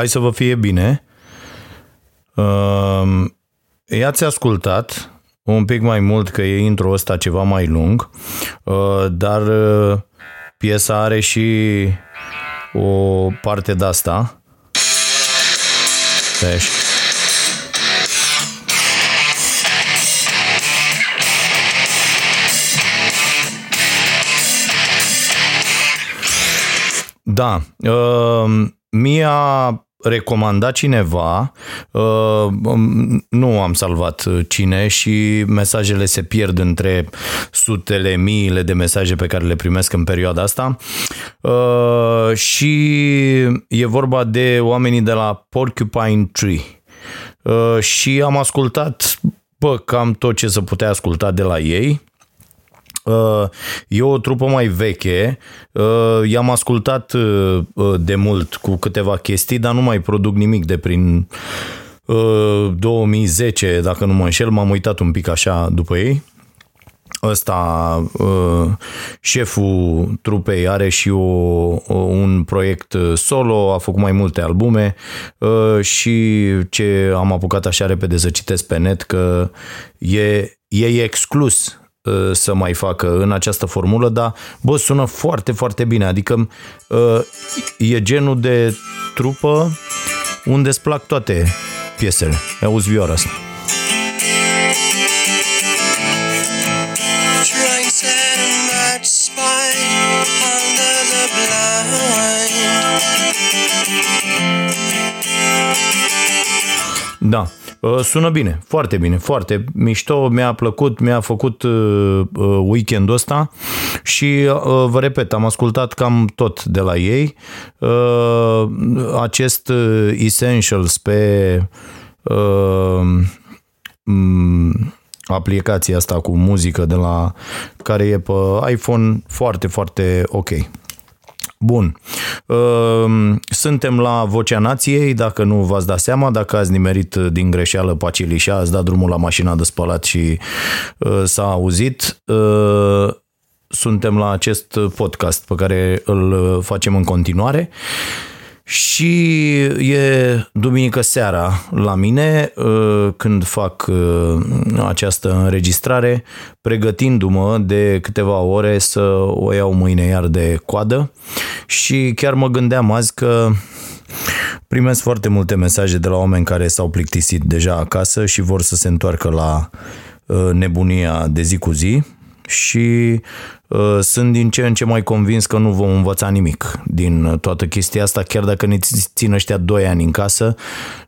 Hai să vă fie bine. Uh, i-ați ascultat un pic mai mult că e intro ăsta ceva mai lung, uh, dar uh, piesa are și o parte de asta. Deci. Da. Uh, mi-a recomandat cineva, uh, nu am salvat cine și mesajele se pierd între sutele, miile de mesaje pe care le primesc în perioada asta. Uh, și e vorba de oamenii de la Porcupine Tree. Uh, și am ascultat bă, cam tot ce se putea asculta de la ei. Uh, e o trupă mai veche, uh, i-am ascultat uh, de mult cu câteva chestii, dar nu mai produc nimic de prin 2010, dacă nu mă înșel, m-am uitat un pic așa după ei. Ăsta, șeful trupei, are și o, un proiect solo, a făcut mai multe albume. Și ce am apucat așa repede să citesc pe net că e, e exclus Uh, să mai facă în această formulă, dar bă, sună foarte, foarte bine. Adică uh, e genul de trupă unde îți plac toate piesele. Auzi vioara asta. Da. Uh, sună bine, foarte bine, foarte mișto, mi-a plăcut, mi-a făcut uh, uh, weekendul ăsta și vă repet, am ascultat cam tot de la ei. Acest Essentials pe aplicația asta cu muzică de la care e pe iPhone foarte, foarte ok. Bun. Ehm, suntem la Vocea Nației, dacă nu v-ați dat seama, dacă ați nimerit din greșeală Pacilișa, ați dat drumul la mașina de spălat și uh, s-a auzit, uh, suntem la acest podcast pe care îl facem în continuare. Și e duminică seara la mine uh, când fac uh, această înregistrare, pregătindu-mă de câteva ore să o iau mâine iar de coadă. Și chiar mă gândeam azi că primesc foarte multe mesaje de la oameni care s-au plictisit deja acasă și vor să se întoarcă la uh, nebunia de zi cu zi și uh, sunt din ce în ce mai convins că nu vom învăța nimic din toată chestia asta, chiar dacă ne țin ăștia 2 ani în casă,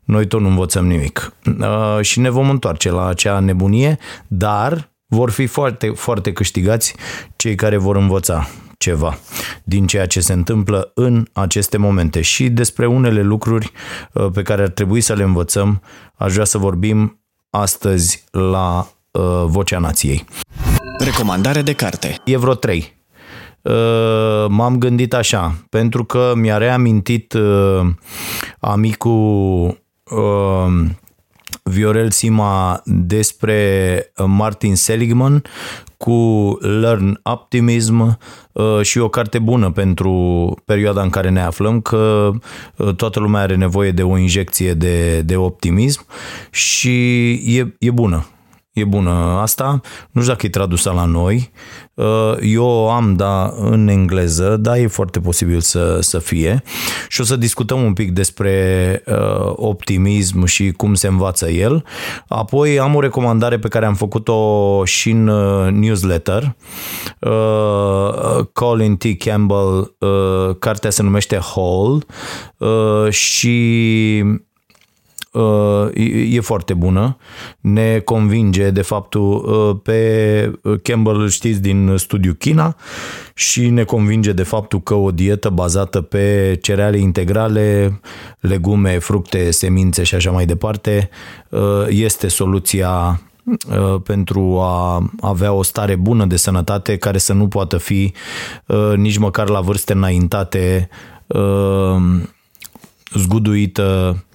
noi tot nu învățăm nimic. Uh, și ne vom întoarce la acea nebunie, dar vor fi foarte, foarte câștigați cei care vor învăța ceva din ceea ce se întâmplă în aceste momente și despre unele lucruri uh, pe care ar trebui să le învățăm, aș vrea să vorbim astăzi la Vocea Nației. Recomandare de carte. E vreo trei. Uh, m-am gândit așa, pentru că mi-a reamintit uh, amicul uh, Viorel Sima despre Martin Seligman cu Learn Optimism și o carte bună pentru perioada în care ne aflăm, că toată lumea are nevoie de o injecție de, de optimism și e, e bună. E bună asta. Nu știu dacă e tradusă la noi. Uh, eu o am, da, în engleză, dar e foarte posibil să, să fie. Și o să discutăm un pic despre uh, optimism și cum se învață el. Apoi am o recomandare pe care am făcut-o și în uh, newsletter. Colin T. Campbell, cartea se numește Hall și Uh, e foarte bună. Ne convinge de faptul uh, pe Campbell îl știți din studiu China și ne convinge de faptul că o dietă bazată pe cereale integrale, legume, fructe, semințe și așa mai departe uh, este soluția pentru a avea o stare bună de sănătate care să nu poată fi nici măcar la vârste înaintate zguduită Uh,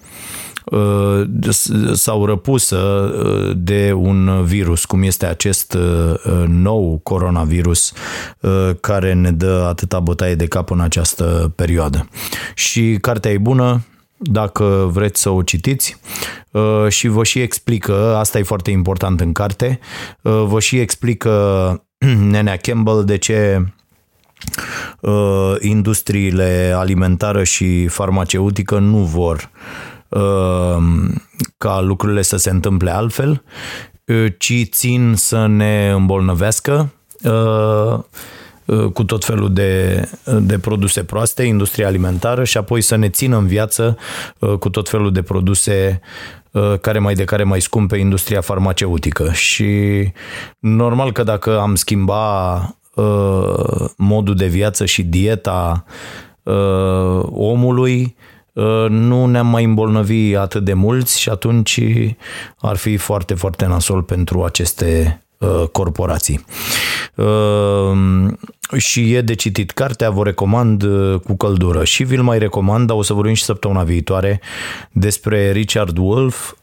sau răpusă uh, de un virus, cum este acest uh, nou coronavirus care ne dă atâta bătaie de cap în această perioadă. Și cartea e bună, dacă vreți să o citiți și vă și explică, asta e foarte important în carte, vă și explică Nenea Campbell de ce industriile alimentară și farmaceutică nu vor Ehm, ca lucrurile să se întâmple altfel, ci țin să ne îmbolnăvească cu tot felul de, de produse proaste, industria alimentară și apoi să ne țină în viață cu tot felul de produse care mai de care mai scumpe industria farmaceutică. Și normal că dacă am schimba modul de viață și dieta omului, Uh, nu ne-am mai îmbolnăvi atât de mulți și atunci ar fi foarte, foarte nasol pentru aceste uh, corporații. Uh, și e de citit cartea, vă recomand cu căldură și vi-l mai recomand, dar o să vorbim și săptămâna viitoare despre Richard Wolf.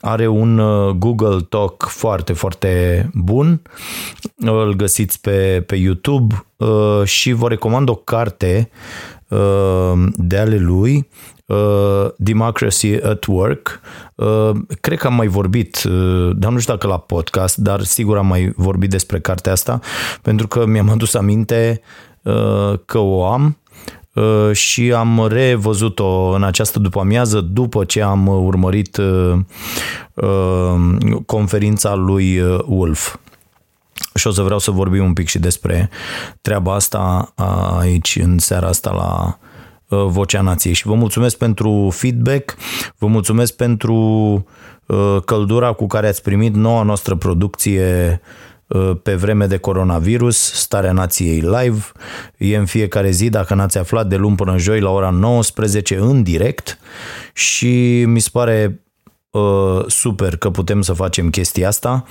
Are un Google Talk foarte, foarte bun. Îl găsiți pe, pe YouTube și vă recomand o carte Uh, de ale lui, uh, Democracy at Work. Uh, cred că am mai vorbit, dar nu știu dacă la podcast, dar sigur am mai vorbit despre cartea asta, pentru că mi-am adus aminte că o am și am revăzut-o în această după-amiază după ce am urmărit conferința lui Wolf și o să vreau să vorbim un pic și despre treaba asta aici în seara asta la Vocea Nației. Și vă mulțumesc pentru feedback, vă mulțumesc pentru căldura cu care ați primit noua noastră producție pe vreme de coronavirus, Starea Nației Live. E în fiecare zi, dacă n-ați aflat, de luni până joi la ora 19 în direct și mi se pare uh, super că putem să facem chestia asta.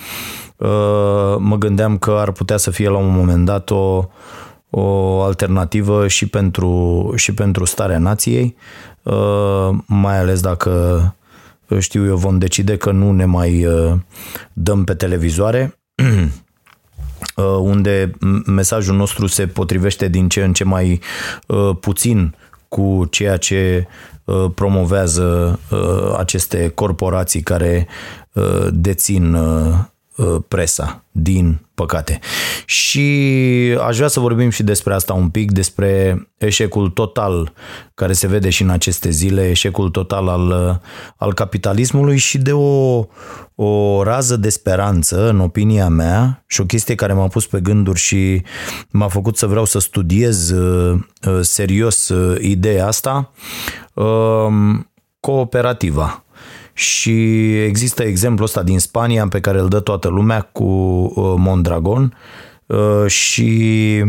Uh, mă gândeam că ar putea să fie la un moment dat o, o alternativă și pentru, și pentru starea nației, uh, mai ales dacă știu eu vom decide că nu ne mai uh, dăm pe televizoare unde mesajul nostru se potrivește din ce în ce mai puțin cu ceea ce promovează aceste corporații care dețin Uh, presa, din păcate. Și aș vrea să vorbim și despre asta un pic, despre eșecul total care se vede și în aceste zile, eșecul total al, al capitalismului și de o, o rază de speranță, în opinia mea, și o chestie care m-a pus pe gânduri și m-a făcut să vreau să studiez uh, uh, serios ideea asta, cooperativa și există exemplul ăsta din Spania pe care îl dă toată lumea cu uh, Mondragon uh, și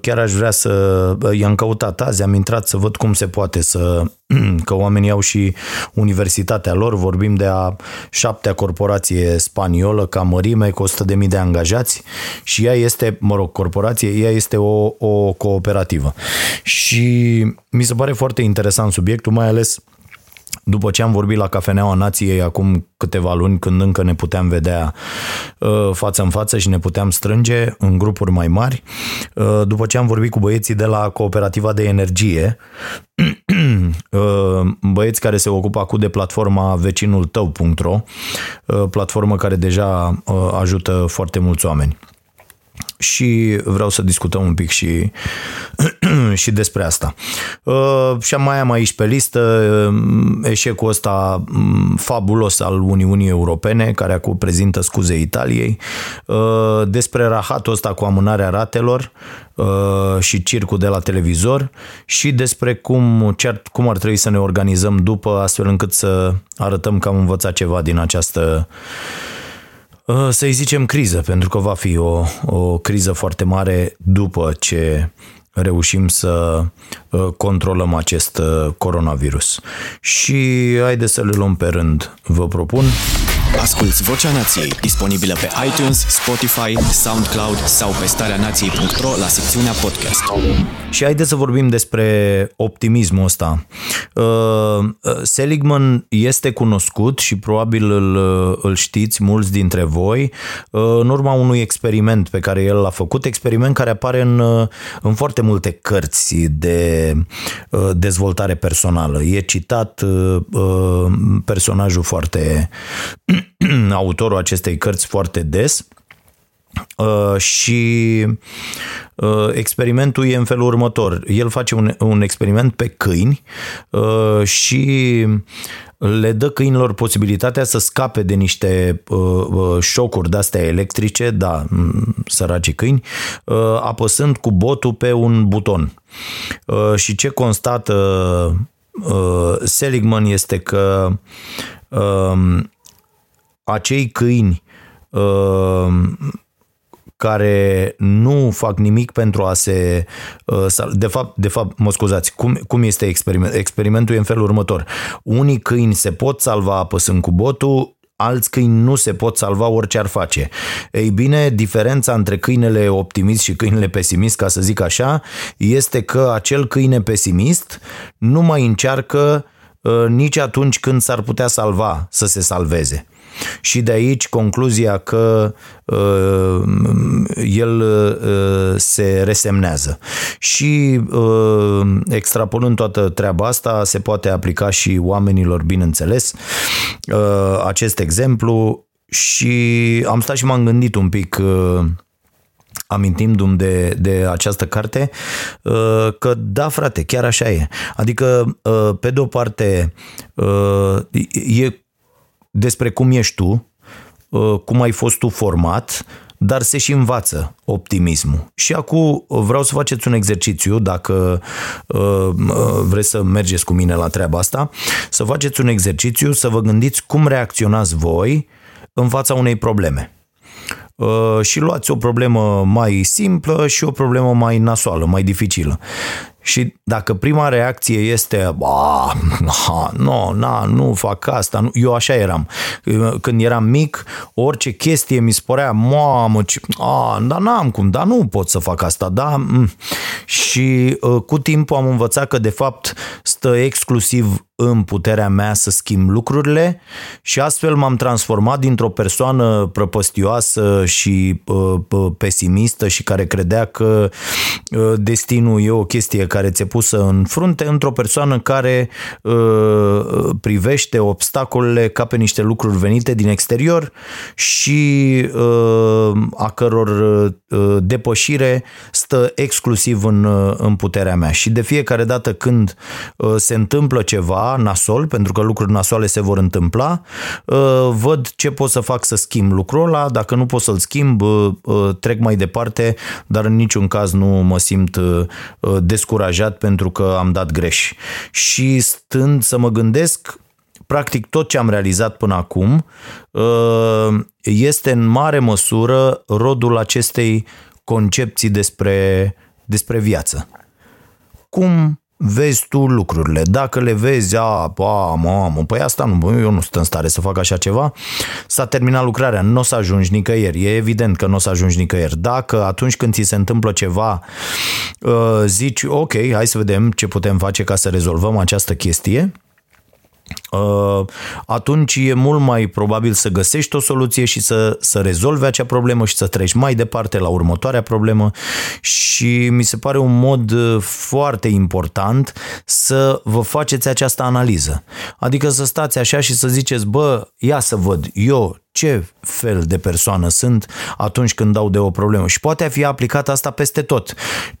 chiar aș vrea să i-am căutat azi, am intrat să văd cum se poate să că oamenii au și universitatea lor, vorbim de a șaptea corporație spaniolă ca mărime cu 100.000 de angajați și ea este, mă rog, corporație, ea este o, o cooperativă. Și mi se pare foarte interesant subiectul, mai ales după ce am vorbit la Cafeneaua Nației acum câteva luni, când încă ne puteam vedea uh, față în față și ne puteam strânge în grupuri mai mari, uh, după ce am vorbit cu băieții de la Cooperativa de Energie, uh, băieți care se ocupă acum de platforma vecinul tău.ro, platformă care deja ajută foarte mulți oameni și vreau să discutăm un pic și, și despre asta. Uh, și mai am aici pe listă uh, eșecul ăsta um, fabulos al Uniunii Europene, care acum prezintă scuze Italiei, uh, despre rahatul ăsta cu amânarea ratelor și circul de la televizor și despre cum, cum ar trebui să ne organizăm după, astfel încât să arătăm că am învățat ceva din această Uh, să-i zicem criză, pentru că va fi o, o criză foarte mare după ce reușim să uh, controlăm acest uh, coronavirus. Și haideți să le luăm pe rând, vă propun. Asculți Vocea Nației, disponibilă pe iTunes, Spotify, SoundCloud sau pe starea nației.ro la secțiunea podcast. Și haideți să vorbim despre optimismul ăsta. Uh, uh, Seligman este cunoscut și probabil îl, îl știți mulți dintre voi uh, în urma unui experiment pe care el l-a făcut, experiment care apare în, în foarte multe cărți de dezvoltare personală. E citat personajul foarte autorul acestei cărți foarte des uh, și uh, experimentul e în felul următor. El face un, un experiment pe câini uh, și le dă câinilor posibilitatea să scape de niște uh, șocuri de-astea electrice, da, săraci câini, uh, apăsând cu botul pe un buton. Uh, și ce constată uh, Seligman este că uh, acei câini uh, care nu fac nimic pentru a se... Uh, de fapt, de fapt mă scuzați, cum, cum este experiment? Experimentul e în felul următor. Unii câini se pot salva apăsând cu botul, alți câini nu se pot salva orice ar face. Ei bine, diferența între câinele optimist și câinele pesimist, ca să zic așa, este că acel câine pesimist nu mai încearcă uh, nici atunci când s-ar putea salva să se salveze. Și de aici concluzia că uh, el uh, se resemnează. Și uh, extrapolând toată treaba asta, se poate aplica și oamenilor, bineînțeles, uh, acest exemplu și am stat și m-am gândit un pic uh, amintindu-mi de, de această carte, uh, că da, frate, chiar așa e. Adică, uh, pe de o parte, uh, e despre cum ești tu, uh, cum ai fost tu format, dar se și învață optimismul. Și acum vreau să faceți un exercițiu, dacă uh, vreți să mergeți cu mine la treaba asta, să faceți un exercițiu, să vă gândiți cum reacționați voi în fața unei probleme. Uh, și luați o problemă mai simplă și o problemă mai nasoală, mai dificilă. Și dacă prima reacție este, ba, na, no, na, nu fac asta, nu. eu așa eram. Când eram mic, orice chestie mi spunea, mamă, ce, a, dar n-am cum, dar nu pot să fac asta, da? Mm. Și uh, cu timpul am învățat că de fapt stă exclusiv în puterea mea să schimb lucrurile și astfel m-am transformat dintr-o persoană prăpăstioasă și uh, pesimistă și care credea că uh, destinul e o chestie care ți-e pusă în frunte într-o persoană care uh, privește obstacolele ca pe niște lucruri venite din exterior și uh, a căror uh, depășire stă exclusiv în, uh, în puterea mea. Și de fiecare dată când uh, se întâmplă ceva nasol, pentru că lucruri nasoale se vor întâmpla, uh, văd ce pot să fac să schimb lucrul ăla, dacă nu pot să-l schimb, uh, uh, trec mai departe, dar în niciun caz nu mă simt descurajat pentru că am dat greș. Și stând să mă gândesc, practic tot ce am realizat până acum este în mare măsură rodul acestei concepții despre despre viață. Cum vezi tu lucrurile. Dacă le vezi, a, a mamă, păi asta nu, eu nu sunt în stare să fac așa ceva, s-a terminat lucrarea, nu o să ajungi nicăieri, e evident că nu o să ajungi nicăieri. Dacă atunci când ți se întâmplă ceva, uh, zici, ok, hai să vedem ce putem face ca să rezolvăm această chestie, Uh, atunci e mult mai probabil să găsești o soluție și să, să rezolvi acea problemă și să treci mai departe la următoarea problemă și mi se pare un mod uh, foarte important să vă faceți această analiză. Adică să stați așa și să ziceți, bă, ia să văd, eu ce fel de persoană sunt atunci când dau de o problemă. Și poate fi aplicat asta peste tot.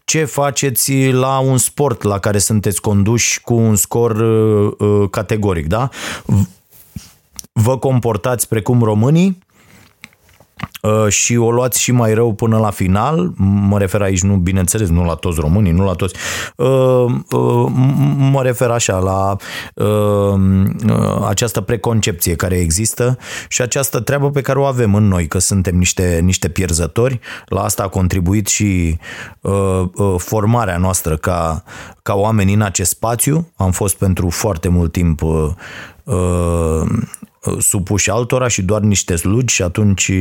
Ce faceți la un sport la care sunteți conduși cu un scor uh, uh categoric, da? Vă comportați precum românii Uh, și o luați și mai rău până la final, mă refer aici, nu, bineînțeles, nu la toți românii, nu la toți, uh, uh, mă refer așa la această preconcepție care există și această treabă pe care o avem în noi, că suntem niște, niște pierzători, la asta a contribuit și formarea noastră ca, ca oameni în acest spațiu, am fost pentru foarte mult timp supuși altora și doar niște slugi și atunci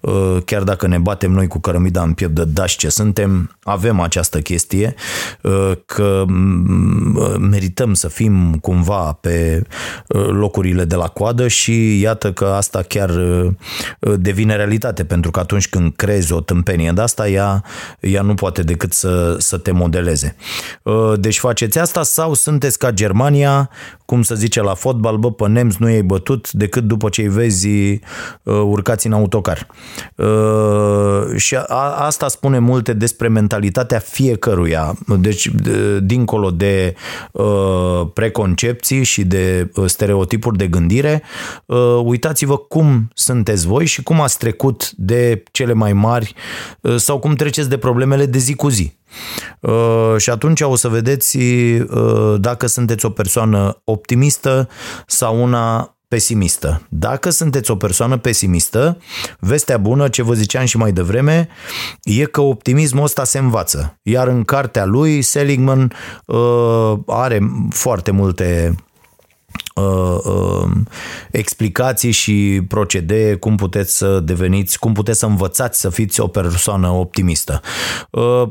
uh, chiar dacă ne batem noi cu cărămida în piept de dași ce suntem, avem această chestie uh, că mm, uh, merităm să fim cumva pe locurile de la coadă și iată că asta chiar devine realitate pentru că atunci când crezi o tâmpenie de asta, ea, ea nu poate decât să, să te modeleze. Deci faceți asta sau sunteți ca Germania, cum să zice la fotbal, bă, pe nemți nu i-ai bătut, decât după ce îi vezi uh, urcați în autocar. Uh, și a, asta spune multe despre mentalitatea fiecăruia. Deci, de, dincolo de uh, preconcepții și de uh, stereotipuri de gândire, uh, uitați-vă cum sunteți voi și cum ați trecut de cele mai mari uh, sau cum treceți de problemele de zi cu zi. Uh, și atunci o să vedeți uh, dacă sunteți o persoană optimistă sau una pesimistă. Dacă sunteți o persoană pesimistă, vestea bună, ce vă ziceam și mai devreme, e că optimismul ăsta se învață. Iar în cartea lui, Seligman uh, are foarte multe uh, uh, explicații și procedee cum puteți să deveniți, cum puteți să învățați să fiți o persoană optimistă. Uh,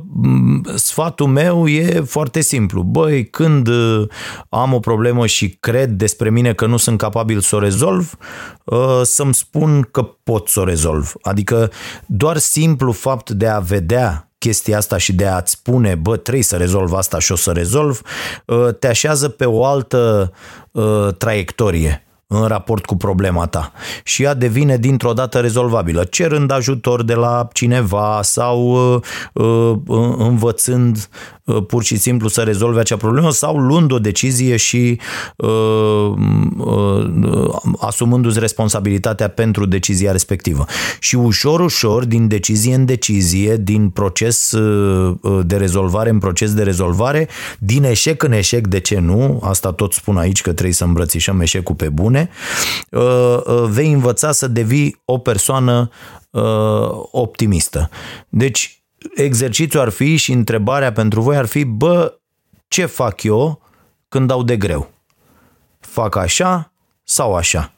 sfatul meu e foarte simplu. Băi, când uh, am o problemă și cred despre mine că nu sunt capabil să o rezolv, uh, să-mi spun că pot să o rezolv. Adică doar simplu fapt de a vedea chestia asta și de a-ți spune, bă, trebuie să rezolv asta și o să rezolv, uh, te așează pe o altă uh, traiectorie în raport cu problema ta și ea devine dintr-o dată rezolvabilă, cerând ajutor de la cineva sau uh, uh, învățând uh, pur și simplu să rezolve acea problemă sau luând o decizie și uh, uh, asumându-ți responsabilitatea pentru decizia respectivă. Și ușor, ușor, din decizie în decizie, din proces uh, de rezolvare în proces de rezolvare, din eșec în eșec, de ce nu? Asta tot spun aici că trebuie să îmbrățișăm eșecul pe bune, bune, uh, uh, vei învăța să devii o persoană uh, optimistă. Deci, exercițiul ar fi și întrebarea pentru voi ar fi, bă, ce fac eu când dau de greu? Fac așa sau așa?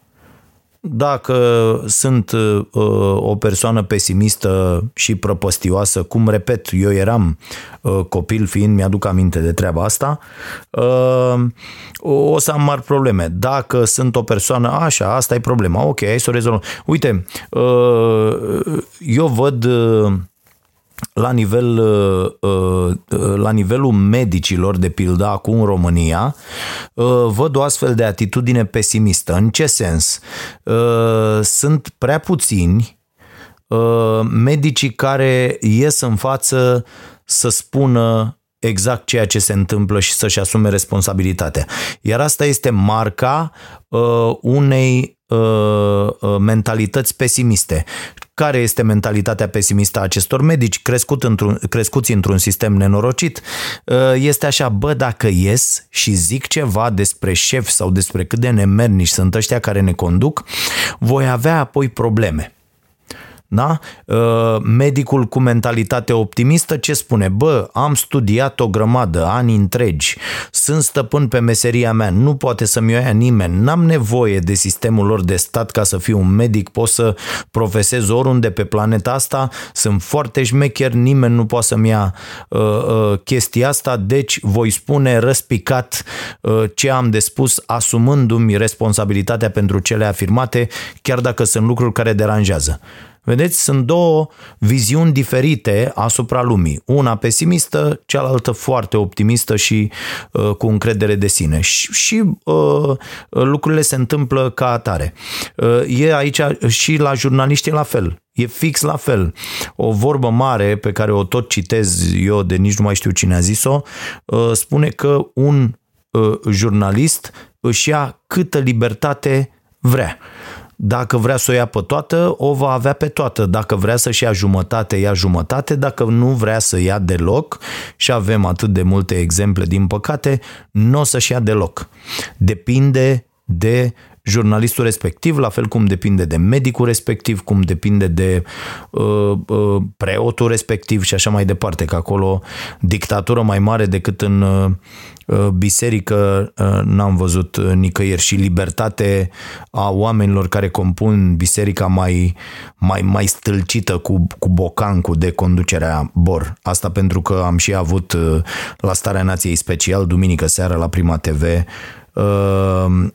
Dacă sunt uh, o persoană pesimistă și prăpăstioasă, cum repet, eu eram uh, copil fiind, mi-aduc aminte de treaba asta, uh, o să am mari probleme. Dacă sunt o persoană așa, asta e problema, ok, hai să o rezolvăm. Uite, uh, eu văd uh, la, nivel, uh, uh, la nivelul medicilor, de pildă, acum în România, uh, văd o astfel de atitudine pesimistă. În ce sens? Sunt prea puțini medicii care ies în față să spună exact ceea ce se întâmplă și să-și asume responsabilitatea. Iar asta este marca uh, unei uh, mentalități pesimiste. Care este mentalitatea pesimistă a acestor medici crescut într-un, crescuți într-un sistem nenorocit? Uh, este așa, bă, dacă ies și zic ceva despre șef sau despre cât de nemernici sunt ăștia care ne conduc, voi avea apoi probleme. Da? Uh, medicul cu mentalitate optimistă ce spune? Bă, am studiat o grămadă, ani întregi, sunt stăpân pe meseria mea, nu poate să-mi o ia nimeni, n-am nevoie de sistemul lor de stat ca să fiu un medic, pot să profesez oriunde pe planeta asta, sunt foarte șmecher, nimeni nu poate să-mi ia uh, uh, chestia asta, deci voi spune răspicat uh, ce am de spus, asumându-mi responsabilitatea pentru cele afirmate, chiar dacă sunt lucruri care deranjează. Vedeți, sunt două viziuni diferite asupra lumii. Una pesimistă, cealaltă foarte optimistă și uh, cu încredere de sine. Și, și uh, lucrurile se întâmplă ca atare. Uh, e aici și la jurnaliști la fel. E fix la fel. O vorbă mare pe care o tot citez eu, de nici nu mai știu cine a zis-o, uh, spune că un uh, jurnalist își ia câtă libertate vrea. Dacă vrea să o ia pe toată, o va avea pe toată. Dacă vrea să-și ia jumătate, ia jumătate. Dacă nu vrea să ia deloc, și avem atât de multe exemple, din păcate, nu o să-și ia deloc. Depinde de jurnalistul respectiv, la fel cum depinde de medicul respectiv, cum depinde de uh, uh, preotul respectiv și așa mai departe, că acolo dictatură mai mare decât în uh, uh biserică uh, n-am văzut uh, nicăieri și libertate a oamenilor care compun biserica mai, mai, mai stâlcită cu, cu bocancul de conducerea BOR. Asta pentru că am și avut la Starea Nației special duminică seara la Prima TV Uh,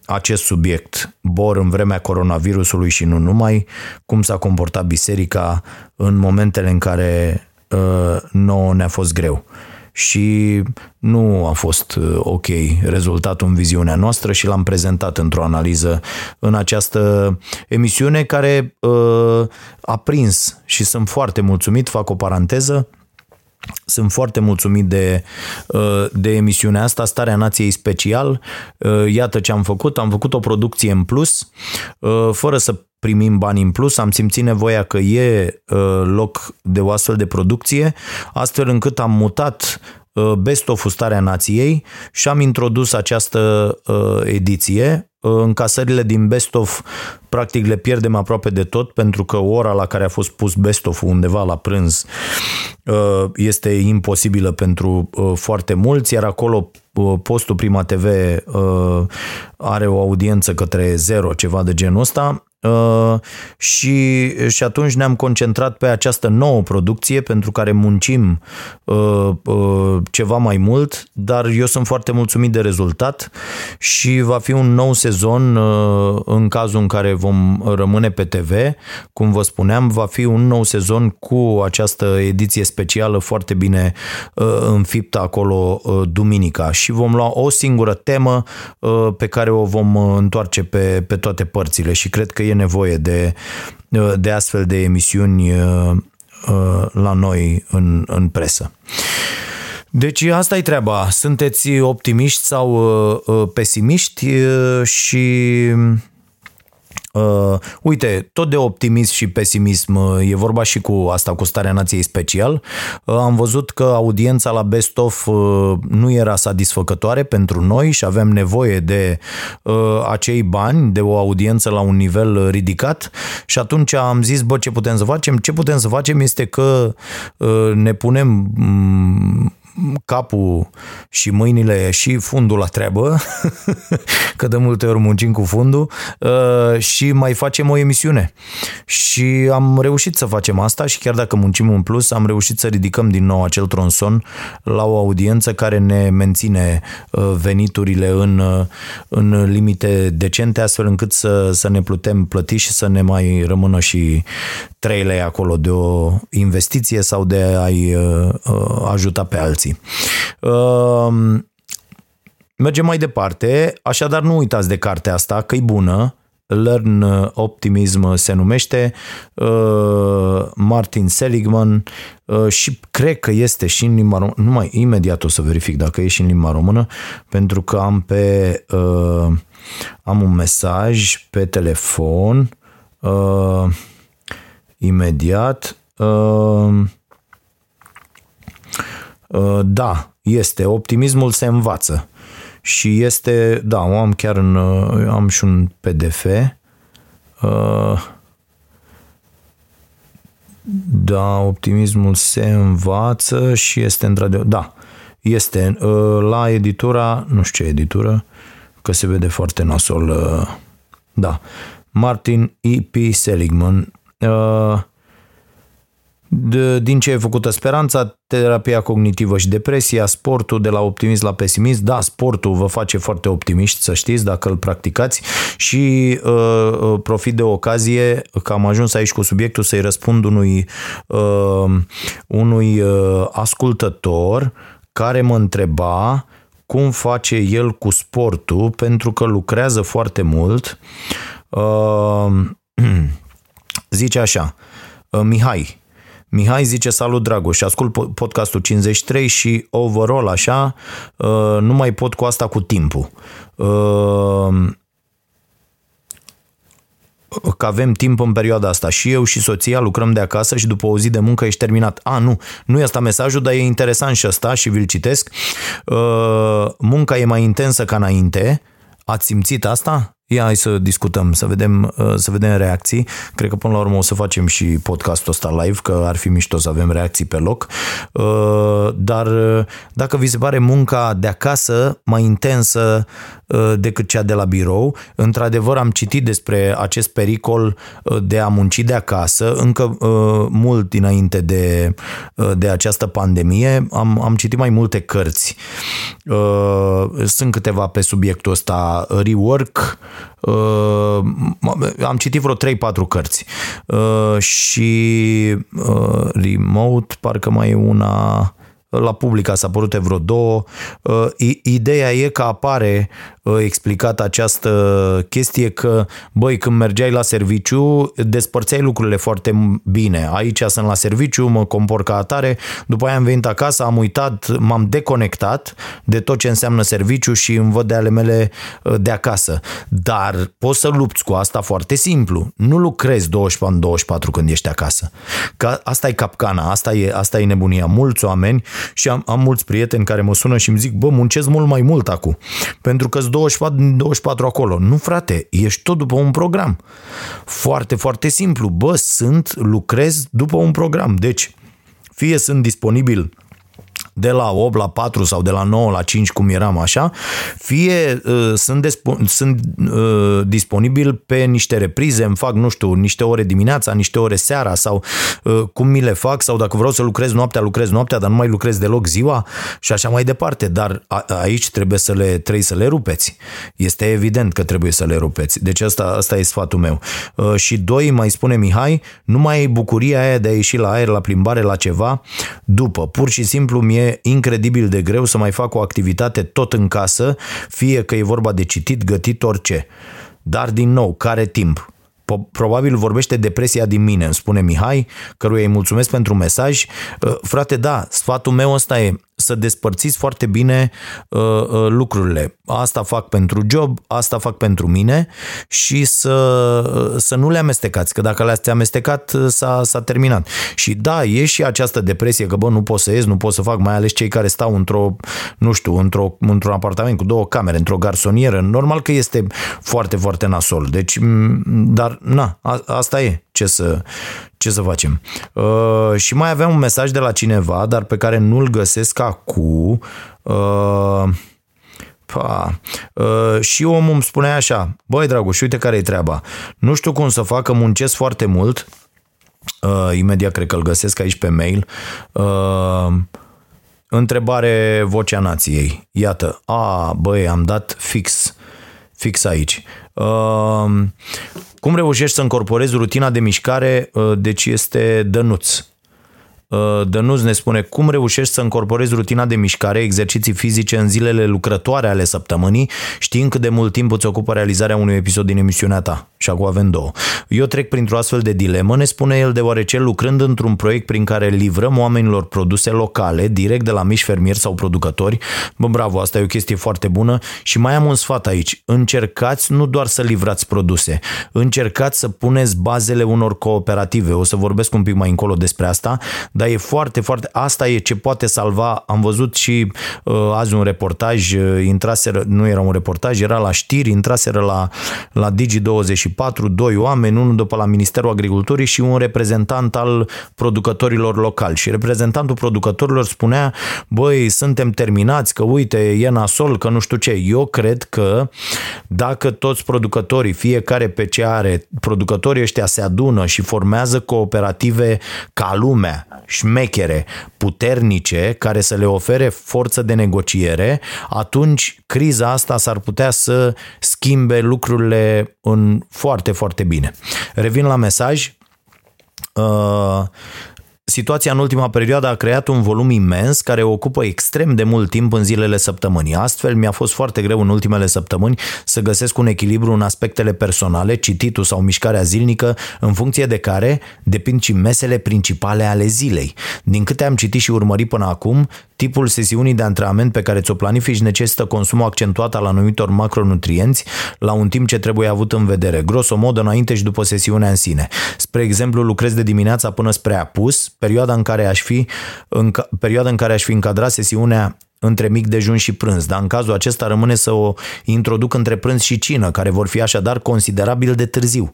acest subiect, Bor în vremea coronavirusului și nu numai, cum s-a comportat biserica în momentele în care uh, nouă ne-a fost greu. Și nu a fost uh, ok rezultatul în viziunea noastră și l-am prezentat într-o analiză în această emisiune care a prins și sunt foarte mulțumit, fac o paranteză, sunt foarte mulțumit de, uh, de emisiunea asta, Starea Nației Special. Uh, iată ce am făcut. Am făcut o producție în plus, uh, fără să primim bani în plus, am simțit nevoia că e loc de o astfel de producție, astfel încât am mutat Best of Starea Nației și am introdus această ediție. Încasările din Best of practic le pierdem aproape de tot pentru că ora la care a fost pus Best of undeva la prânz uh, este imposibilă pentru uh, foarte mulți, iar acolo uh, postul Prima TV are o audiență către zero, ceva de genul ăsta. Uh, și, și atunci ne-am concentrat pe această nouă producție pentru care muncim uh, uh, ceva mai mult, dar eu sunt foarte mulțumit de rezultat și va fi un nou sezon uh, în cazul în care vom rămâne pe TV, cum vă spuneam, va fi un nou sezon cu această ediție specială foarte bine uh, înfiptă acolo uh, duminica. Și vom lua o singură temă uh, pe care o vom uh, întoarce pe, pe toate părțile și cred că e nevoie de, de astfel de emisiuni uh, uh, la noi în, în presă. Deci asta e treaba. Sunteți optimiști sau uh, pesimiști și Uh, uite, tot de optimism și pesimism uh, e vorba și cu asta, cu starea nației special. Uh, am văzut că audiența la Best of uh, nu era satisfăcătoare pentru noi și avem nevoie de uh, acei bani, de o audiență la un nivel ridicat și atunci am zis, bă, ce putem să facem? Ce putem să facem este că uh, ne punem um, capul și mâinile și fundul la treabă, că de multe ori muncim cu fundul, uh, și mai facem o emisiune. Și am reușit să facem asta și chiar dacă muncim în plus, am reușit să ridicăm din nou acel tronson la o audiență care ne menține uh, veniturile în, uh, în limite decente, astfel încât să, să ne putem plăti și să ne mai rămână și 3 lei acolo de o investiție sau de a-i ajuta pe alții alții. Ehm, mergem mai departe, așadar nu uitați de cartea asta, că e bună, Learn Optimism se numește, ehm, Martin Seligman ehm, și cred că este și în limba română, numai imediat o să verific dacă e și în limba română, pentru că am pe am un mesaj pe telefon imediat Uh, da, este. Optimismul se învață. Și este, da, o am chiar în, uh, am și un PDF. Uh, Da, optimismul se învață și este într-adevăr... Da, este uh, la editura, nu știu ce editură, că se vede foarte nasol. Uh, da, Martin E.P. Seligman. Uh, de, din ce e făcută speranța, terapia cognitivă și depresia, sportul de la optimist la pesimist. Da, sportul vă face foarte optimiști, să știți, dacă îl practicați și uh, uh, profit de ocazie că am ajuns aici cu subiectul să-i răspund unui, uh, unui uh, ascultător care mă întreba cum face el cu sportul, pentru că lucrează foarte mult. Uh, zice așa, uh, Mihai, Mihai zice salut Dragoș, ascult podcastul 53 și overall așa, uh, nu mai pot cu asta cu timpul. Uh, că avem timp în perioada asta. Și eu și soția lucrăm de acasă și după o zi de muncă ești terminat. A, nu, nu e asta mesajul, dar e interesant și ăsta și vi-l citesc. Uh, munca e mai intensă ca înainte. Ați simțit asta? Ia hai să discutăm, să vedem, uh, să vedem reacții. Cred că până la urmă o să facem și podcastul ăsta live, că ar fi mișto să avem reacții pe loc. Uh, dar uh, dacă vi se pare munca de acasă mai intensă decât cea de la birou, într-adevăr am citit despre acest pericol de a munci de acasă încă mult dinainte de, de această pandemie. Am, am citit mai multe cărți. Sunt câteva pe subiectul ăsta. Rework, Uh, am citit vreo 3-4 cărți uh, și uh, Remote, parcă mai e una la Publica s-a apărut vreo două. Uh, ideea e că apare uh, explicat această chestie că, băi, când mergeai la serviciu, despărțeai lucrurile foarte bine. Aici sunt la serviciu, mă compor ca atare, după aia am venit acasă, am uitat, m-am deconectat de tot ce înseamnă serviciu și îmi văd de ale mele uh, de acasă. Dar poți să lupți cu asta foarte simplu. Nu lucrezi 24 24 când ești acasă. Că asta e capcana, asta e, asta e nebunia. Mulți oameni și am, am mulți prieteni care mă sună și îmi zic, bă, muncesc mult mai mult acum, pentru că 24 24 acolo. Nu, frate, ești tot după un program. Foarte, foarte simplu. Bă, sunt, lucrez după un program. Deci, fie sunt disponibil de la 8 la 4 sau de la 9 la 5, cum eram așa, fie uh, sunt, despo- sunt uh, disponibil pe niște reprize, îmi fac, nu știu, niște ore dimineața, niște ore seara sau uh, cum mi le fac sau dacă vreau să lucrez noaptea, lucrez noaptea, dar nu mai lucrez deloc ziua și așa mai departe. Dar a, aici trebuie să le, trebuie să le rupeți. Este evident că trebuie să le rupeți. Deci asta, asta e sfatul meu. Uh, și doi, mai spune Mihai, nu mai ai bucuria aia de a ieși la aer, la plimbare, la ceva, după. Pur și simplu mi incredibil de greu să mai fac o activitate tot în casă, fie că e vorba de citit, gătit, orice. Dar, din nou, care timp? Probabil vorbește depresia din mine, îmi spune Mihai, căruia îi mulțumesc pentru mesaj. Uh, frate, da, sfatul meu ăsta e să despărțiți foarte bine uh, uh, lucrurile. Asta fac pentru job, asta fac pentru mine și să, uh, să nu le amestecați, că dacă le-ați amestecat, uh, s-a, s-a terminat. Și da, e și această depresie că, bă, nu pot să ies, nu pot să fac, mai ales cei care stau într-o, nu știu, într-o, într-un apartament cu două camere, într-o garsonieră. Normal că este foarte, foarte nasol. Deci, dar, na, a, asta e. Ce să, ce să facem? Uh, și mai aveam un mesaj de la cineva, dar pe care nu-l găsesc acum. Uh, Pa. Uh, și omul îmi spunea așa, băi Dragoș, uite care e treaba. Nu știu cum să fac, că muncesc foarte mult. Uh, imediat cred că îl găsesc aici pe mail. Uh, întrebare vocea nației. Iată, a, băi, am dat fix, fix aici. Uh, cum reușești să încorporezi rutina de mișcare? Uh, deci este dănuț. Uh, Dănuț ne spune cum reușești să încorporezi rutina de mișcare, exerciții fizice în zilele lucrătoare ale săptămânii, știind cât de mult timp îți ocupă realizarea unui episod din emisiunea ta. Și acum avem două. Eu trec printr-o astfel de dilemă, ne spune el, deoarece lucrând într-un proiect prin care livrăm oamenilor produse locale, direct de la mici fermieri sau producători, bă, bravo, asta e o chestie foarte bună și mai am un sfat aici. Încercați nu doar să livrați produse, încercați să puneți bazele unor cooperative. O să vorbesc un pic mai încolo despre asta, dar dar e foarte, foarte, asta e ce poate salva, am văzut și uh, azi un reportaj, uh, intraseră, nu era un reportaj, era la știri, intraseră la, la Digi24, doi oameni, unul după la Ministerul Agriculturii și un reprezentant al producătorilor locali. Și reprezentantul producătorilor spunea, băi, suntem terminați, că uite, e nasol, că nu știu ce. Eu cred că dacă toți producătorii, fiecare pe ce are, producătorii ăștia se adună și formează cooperative ca lumea, șmechere, puternice, care să le ofere forță de negociere, atunci criza asta s-ar putea să schimbe lucrurile în foarte, foarte bine. Revin la mesaj. Uh, Situația în ultima perioadă a creat un volum imens care ocupă extrem de mult timp în zilele săptămânii. Astfel, mi-a fost foarte greu în ultimele săptămâni să găsesc un echilibru în aspectele personale, cititul sau mișcarea zilnică, în funcție de care depind și mesele principale ale zilei. Din câte am citit și urmărit până acum, Tipul sesiunii de antrenament pe care ți-o planifici necesită consumul accentuat al anumitor macronutrienți la un timp ce trebuie avut în vedere, grosomod înainte și după sesiunea în sine. Spre exemplu, lucrez de dimineața până spre apus, perioada în care aș fi, în, perioada în care aș fi încadrat sesiunea între mic dejun și prânz, dar în cazul acesta rămâne să o introduc între prânz și cină, care vor fi așadar considerabil de târziu.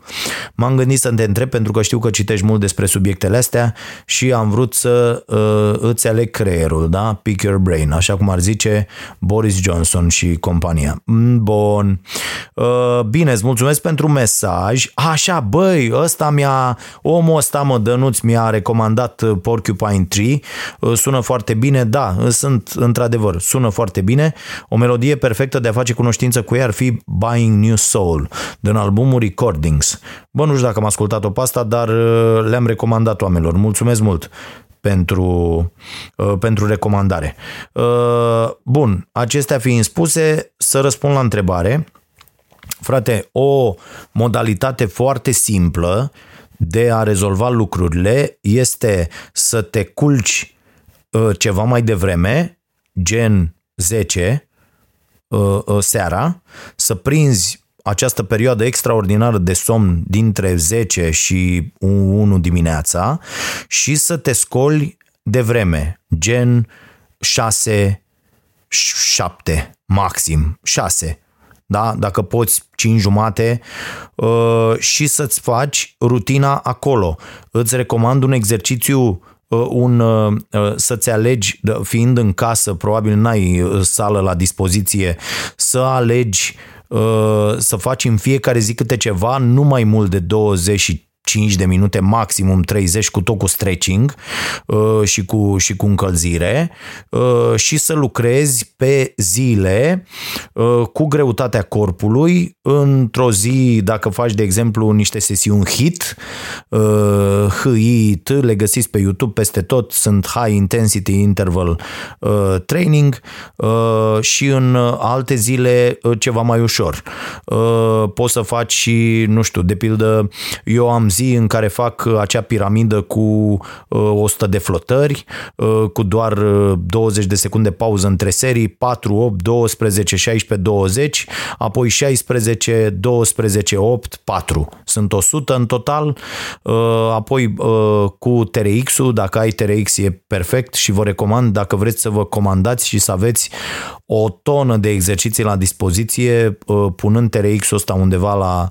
M-am gândit să te întreb pentru că știu că citești mult despre subiectele astea și am vrut să uh, îți aleg creierul, da? Pick your brain, așa cum ar zice Boris Johnson și compania. Mm, bun. Uh, bine, îți mulțumesc pentru mesaj. Așa, băi, ăsta mi-a, omul ăsta mă, Dănuț mi-a recomandat uh, Porcupine Tree. Uh, sună foarte bine, da, sunt într-adevăr într-adevăr, sună foarte bine. O melodie perfectă de a face cunoștință cu ea ar fi Buying New Soul, din albumul Recordings. Bă, nu știu dacă am ascultat-o pe asta, dar uh, le-am recomandat oamenilor. Mulțumesc mult pentru, uh, pentru recomandare. Uh, bun, acestea fiind spuse, să răspund la întrebare. Frate, o modalitate foarte simplă de a rezolva lucrurile este să te culci ceva mai devreme gen 10 uh, uh, seara, să prinzi această perioadă extraordinară de somn dintre 10 și 1 dimineața și să te scoli de vreme, gen 6, 7, maxim 6, da? dacă poți 5 jumate uh, și să-ți faci rutina acolo. Îți recomand un exercițiu Uh, un, uh, uh, să-ți alegi, fiind în casă, probabil n-ai sală la dispoziție, să alegi să faci în fiecare zi câte ceva, nu mai mult de 20 5 de minute, maximum 30 cu tot cu stretching uh, și, cu, și cu încălzire uh, și să lucrezi pe zile uh, cu greutatea corpului într-o zi, dacă faci de exemplu niște sesiuni HIT, HIT, le găsiți pe YouTube peste tot, sunt High Intensity Interval Training și în alte zile ceva mai ușor. Poți să faci și, nu știu, de pildă, eu am zi în care fac uh, acea piramidă cu 100 uh, de flotări, uh, cu doar 20 de secunde pauză între serii, 4, 8, 12, 16, 20, apoi 16, 12, 8, 4. Sunt 100 în total, apoi cu TRX-ul, dacă ai TRX e perfect și vă recomand dacă vreți să vă comandați și să aveți o tonă de exerciții la dispoziție, punând TRX-ul ăsta undeva la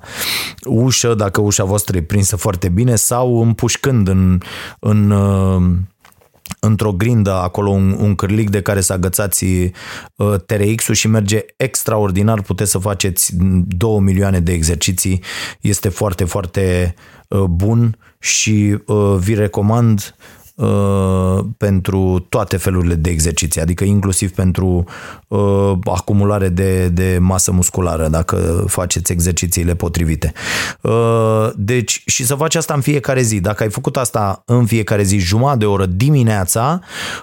ușă, dacă ușa voastră e prinsă foarte bine, sau împușcând în, în într-o grindă acolo un, un cârlic de care să agățați uh, TRX-ul și merge extraordinar, puteți să faceți 2 milioane de exerciții, este foarte, foarte uh, bun și uh, vi recomand Uh, pentru toate felurile de exerciții, adică inclusiv pentru uh, acumulare de, de masă musculară, dacă faceți exercițiile potrivite. Uh, deci, și să faci asta în fiecare zi. Dacă ai făcut asta în fiecare zi, jumătate de oră dimineața,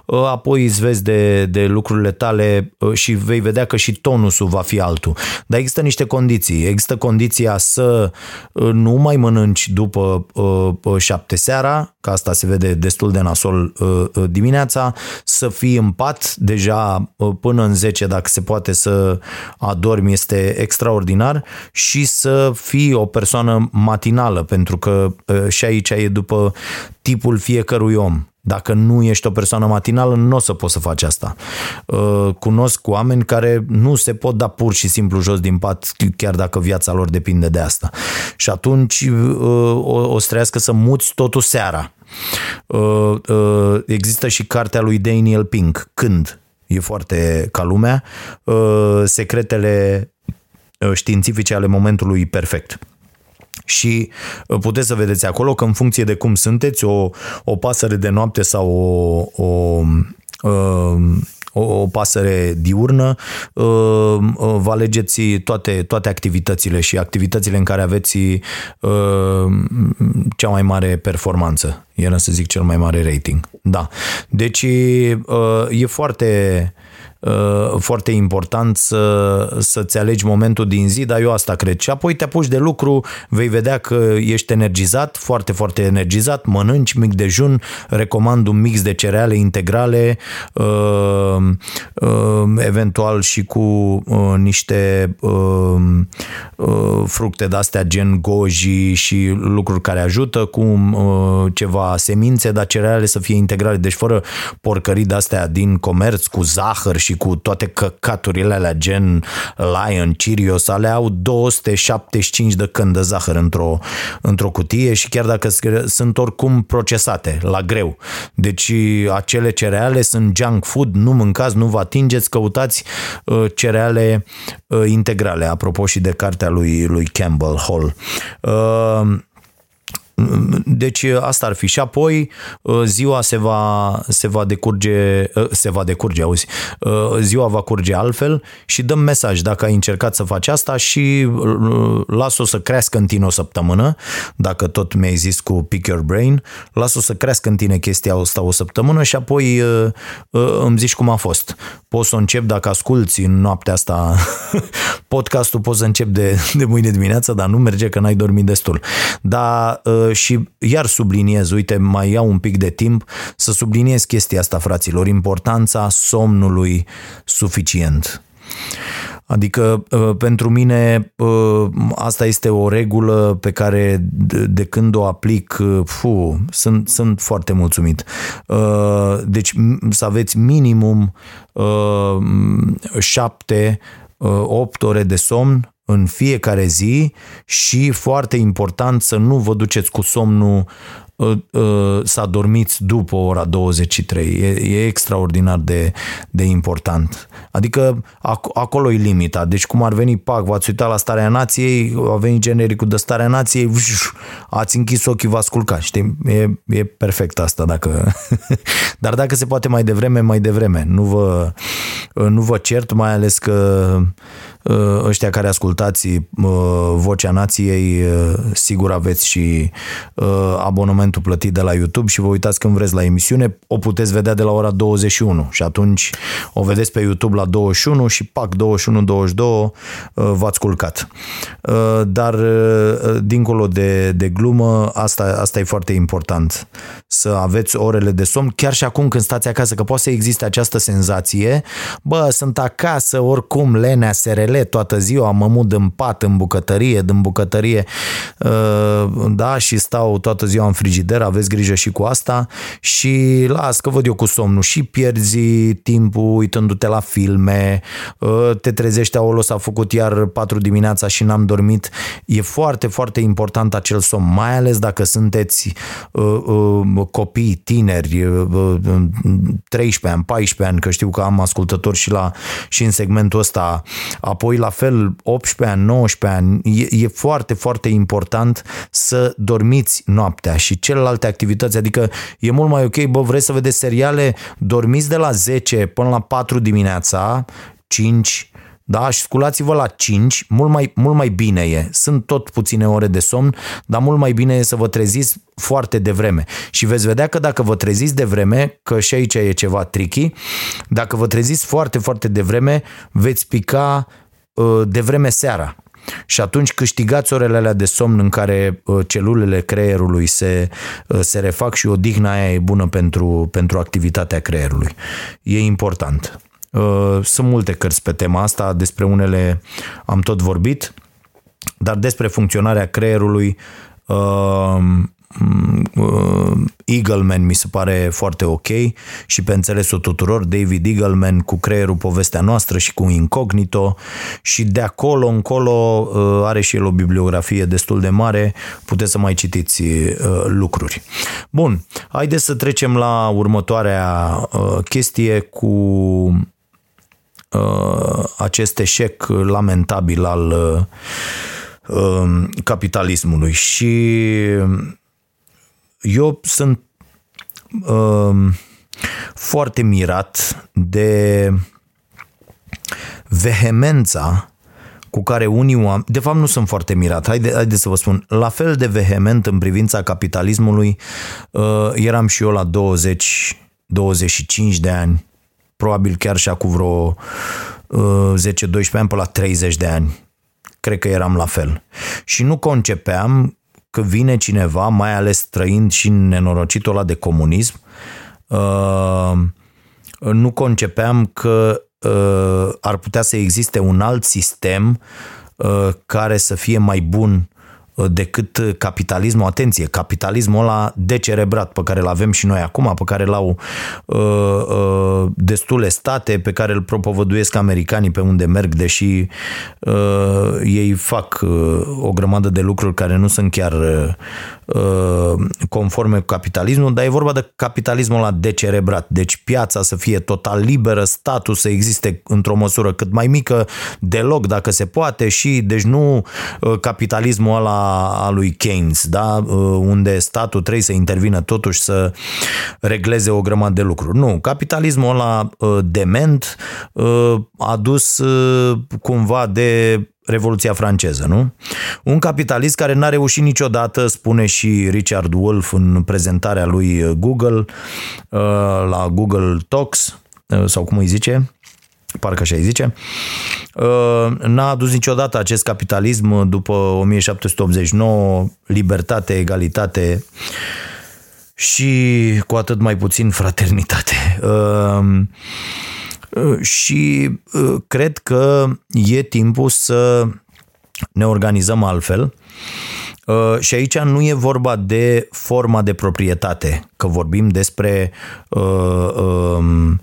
uh, apoi îți vezi de, de lucrurile tale uh, și vei vedea că și tonusul va fi altul. Dar există niște condiții. Există condiția să uh, nu mai mănânci după uh, șapte seara, că asta se vede destul de nasol uh, uh, dimineața, să fii în pat deja uh, până în 10 dacă se poate să adormi este extraordinar. Și să fii o persoană matinală pentru că și aici e după tipul fiecărui om. Dacă nu ești o persoană matinală, nu o să poți să faci asta. Uh, cunosc oameni care nu se pot da pur și simplu jos din pat, chiar dacă viața lor depinde de asta. Și atunci uh, o, o să trească să muți totul seara. Uh, există și cartea lui Daniel Pink, Când, e foarte ca lumea, secretele științifice ale momentului perfect și uh, puteți să vedeți acolo că în funcție de cum sunteți, o, o pasăre de noapte sau o, o, uh, o, o pasăre diurnă, uh, vă alegeți toate, toate activitățile și activitățile în care aveți cea mai mare performanță. Era să zic cel mai mare rating. Da. Deci e foarte Uh, foarte important să, să-ți alegi momentul din zi, dar eu asta cred. Și apoi te apuci de lucru, vei vedea că ești energizat, foarte, foarte energizat, mănânci mic dejun, recomand un mix de cereale integrale, uh, uh, eventual și cu niște fructe de-astea gen goji și lucruri care ajută, cu ceva semințe, dar cereale să fie integrale, deci fără porcării de-astea din comerț, cu zahăr și cu toate căcaturile alea gen Lion, Cheerios, ale au 275 de când de zahăr într-o, într-o cutie și chiar dacă sunt oricum procesate la greu. Deci acele cereale sunt junk food, nu mâncați, nu vă atingeți, căutați uh, cereale uh, integrale, apropo și de cartea lui, lui Campbell Hall. Uh, deci asta ar fi. Și apoi uh, ziua se va, se va decurge, uh, se va decurge, auzi, uh, ziua va curge altfel și dăm mesaj dacă ai încercat să faci asta și las-o să crească în tine o săptămână, dacă tot mi-ai zis cu Pick Your Brain, las-o să crească în tine chestia asta o săptămână și apoi îmi zici cum a fost. Poți să o încep dacă asculti în noaptea asta podcastul, poți să încep de, de mâine dimineață, dar nu merge că n-ai dormit destul. Dar și iar subliniez, uite, mai iau un pic de timp să subliniez chestia asta, fraților, importanța somnului suficient. Adică uh, pentru mine uh, asta este o regulă pe care de când o aplic, uh, fu, sunt, sunt foarte mulțumit. Deci să aveți minimum 7 8 ore de somn în fiecare zi și foarte important să nu vă duceți cu somnul uh, uh, să adormiți după ora 23. E, e extraordinar de, de important. Adică acolo e limita. Deci cum ar veni PAC, v-ați uitat la starea nației, a venit genericul de starea nației, ați închis ochii, v-ați culcat. Știi? E, e perfect asta. Dacă... Dar dacă se poate mai devreme, mai devreme. Nu vă, nu vă cert, mai ales că Uh, ăștia care ascultați uh, Vocea Nației, uh, sigur aveți și abonamentul plătit de la YouTube și vă uitați când vreți la emisiune, o puteți vedea de la ora 21 și atunci o vedeți pe YouTube la 21 și pac 21-22 v-ați culcat. Dar dincolo de, de glumă, asta, asta e foarte important, să aveți orele de somn, chiar și acum când stați acasă, că poate să existe această senzație, bă, sunt acasă, oricum, lenea, SRL, pelet toată ziua, mă mut în pat, în bucătărie, din bucătărie, uh, da, și stau toată ziua în frigider, aveți grijă și cu asta și las că văd eu cu somnul și pierzi timpul uitându-te la filme, uh, te trezești, aolo, s-a făcut iar 4 dimineața și n-am dormit. E foarte, foarte important acel somn, mai ales dacă sunteți uh, copii, tineri, 13 ani, 14 ani, că știu că am ascultători și, la, și în segmentul ăsta, apoi apoi la fel 18 ani, 19 ani, e, e foarte, foarte important să dormiți noaptea și celelalte activități, adică e mult mai ok, bă, vreți să vedeți seriale, dormiți de la 10 până la 4 dimineața, 5, da? Și sculați-vă la 5, mult mai, mult mai bine e. Sunt tot puține ore de somn, dar mult mai bine e să vă treziți foarte devreme. Și veți vedea că dacă vă treziți devreme, că și aici e ceva tricky, dacă vă treziți foarte, foarte devreme, veți pica Uh, de vreme seara. Și atunci câștigați orele alea de somn în care uh, celulele creierului se, uh, se refac și odihna aia e bună pentru, pentru activitatea creierului. E important. Sunt multe cărți pe tema asta, despre unele am tot vorbit, dar despre funcționarea creierului Eagleman mi se pare foarte ok și pe înțelesul tuturor, David Eagleman cu creierul povestea noastră și cu Incognito și de acolo încolo uh, are și el o bibliografie destul de mare, puteți să mai citiți uh, lucruri. Bun, haideți să trecem la următoarea uh, chestie cu acest eșec lamentabil al capitalismului și eu sunt uh, foarte mirat de vehemența cu care unii oameni, de fapt nu sunt foarte mirat, haide, haide să vă spun, la fel de vehement în privința capitalismului uh, eram și eu la 20, 25 de ani, probabil chiar și acum vreo uh, 10-12 ani până la 30 de ani. Cred că eram la fel. Și nu concepeam că vine cineva, mai ales trăind și în nenorocitul ăla de comunism, uh, nu concepeam că uh, ar putea să existe un alt sistem uh, care să fie mai bun decât capitalismul, atenție, capitalismul ăla decerebrat pe care îl avem și noi acum, pe care l-au uh, uh, destule state, pe care îl propovăduiesc americanii pe unde merg, deși uh, ei fac uh, o grămadă de lucruri care nu sunt chiar uh, Uh, conforme cu capitalismul, dar e vorba de capitalismul la decerebrat. Deci piața să fie total liberă, statul să existe într-o măsură cât mai mică, deloc dacă se poate și deci nu uh, capitalismul ăla a lui Keynes, da? Uh, unde statul trebuie să intervină totuși să regleze o grămadă de lucruri. Nu, capitalismul ăla dement a dus cumva de Revoluția franceză, nu? Un capitalist care n-a reușit niciodată, spune și Richard Wolff în prezentarea lui Google, uh, la Google Talks, uh, sau cum îi zice, parcă așa îi zice, uh, n-a adus niciodată acest capitalism după 1789, libertate, egalitate și cu atât mai puțin fraternitate. Uh, și uh, cred că e timpul să ne organizăm altfel. Uh, și aici nu e vorba de forma de proprietate, că vorbim despre uh, um,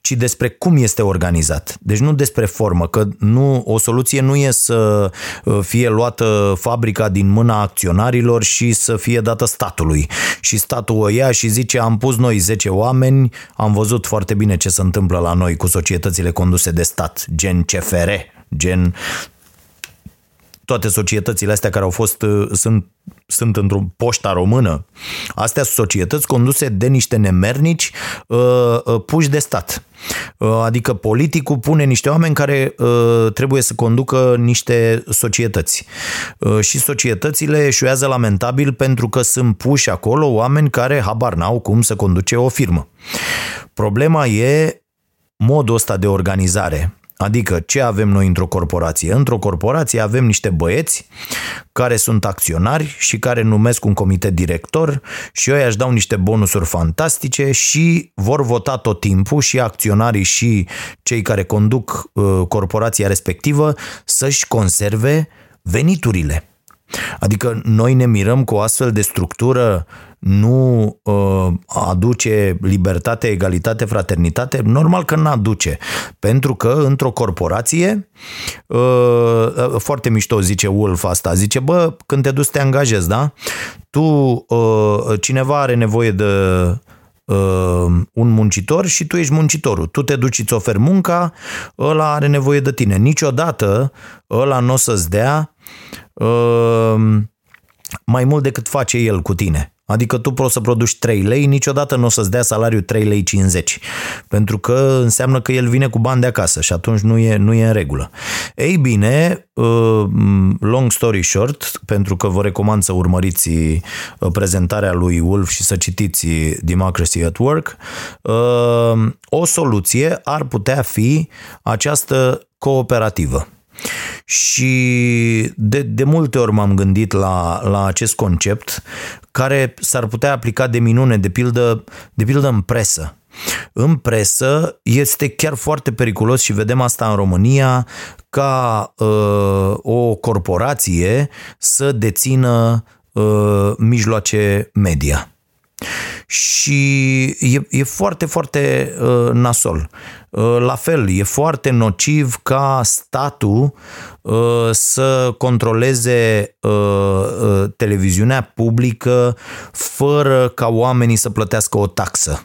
ci despre cum este organizat. Deci nu despre formă, că nu, o soluție nu e să uh, fie luată fabrica din mâna acționarilor și să fie dată statului. Și statul o ia și zice am pus noi 10 oameni, am văzut foarte bine ce se întâmplă la noi cu societățile conduse de stat, gen CFR, gen toate societățile astea care au fost, uh, sunt, sunt într-o poșta română, astea sunt societăți conduse de niște nemernici uh, uh, puși de stat. Uh, adică politicul pune niște oameni care uh, trebuie să conducă niște societăți. Uh, și societățile eșuează lamentabil pentru că sunt puși acolo oameni care habar n-au cum să conduce o firmă. Problema e modul ăsta de organizare. Adică ce avem noi într-o corporație? Într-o corporație avem niște băieți care sunt acționari și care numesc un comitet director și ei își dau niște bonusuri fantastice și vor vota tot timpul și acționarii și cei care conduc uh, corporația respectivă să-și conserve veniturile. Adică noi ne mirăm cu o astfel de structură nu uh, aduce libertate, egalitate, fraternitate? Normal că nu aduce. Pentru că într-o corporație, uh, foarte mișto zice Wolf asta, zice, bă, când te duci să te angajezi, da? Tu, uh, cineva are nevoie de uh, un muncitor și tu ești muncitorul. Tu te duci, îți oferi munca, ăla are nevoie de tine. Niciodată ăla nu o să-ți dea uh, mai mult decât face el cu tine. Adică tu poți să produci 3 lei, niciodată nu o să-ți dea salariul 3 lei 50, pentru că înseamnă că el vine cu bani de acasă și atunci nu e, nu e în regulă. Ei bine, uh, long story short, pentru că vă recomand să urmăriți uh, prezentarea lui Wolf și să citiți Democracy at Work, uh, o soluție ar putea fi această cooperativă. Și de, de multe ori m-am gândit la, la acest concept care s-ar putea aplica de minune, de pildă, de pildă în presă. În presă este chiar foarte periculos și vedem asta în România ca uh, o corporație să dețină uh, mijloace media. Și e, e foarte, foarte uh, nasol. Uh, la fel, e foarte nociv ca statul uh, să controleze uh, uh, televiziunea publică fără ca oamenii să plătească o taxă.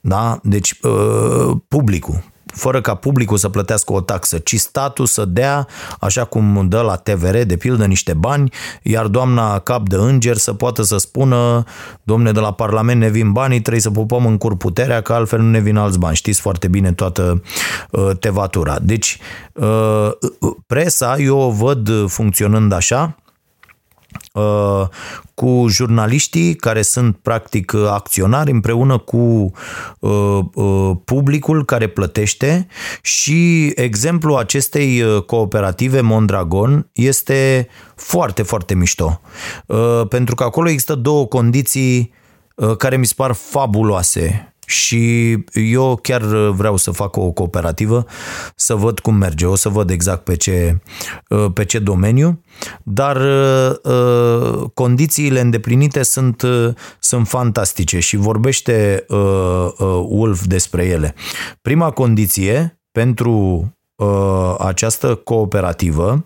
Da? Deci, uh, publicul fără ca publicul să plătească o taxă, ci statul să dea, așa cum dă la TVR, de pildă, niște bani, iar doamna cap de înger să poată să spună, domne, de la Parlament ne vin banii, trebuie să pupăm în cur puterea, că altfel nu ne vin alți bani. Știți foarte bine toată uh, tevatura. Deci, uh, presa, eu o văd funcționând așa, Uh, cu jurnaliștii care sunt practic acționari împreună cu uh, uh, publicul care plătește și exemplul acestei cooperative Mondragon este foarte, foarte mișto. Pentru că acolo există două condiții care mi se par fabuloase și eu chiar vreau să fac o cooperativă, să văd cum merge, o să văd exact pe ce, pe ce domeniu, dar uh, condițiile îndeplinite sunt, sunt fantastice și vorbește uh, uh, Wolf despre ele. Prima condiție pentru această cooperativă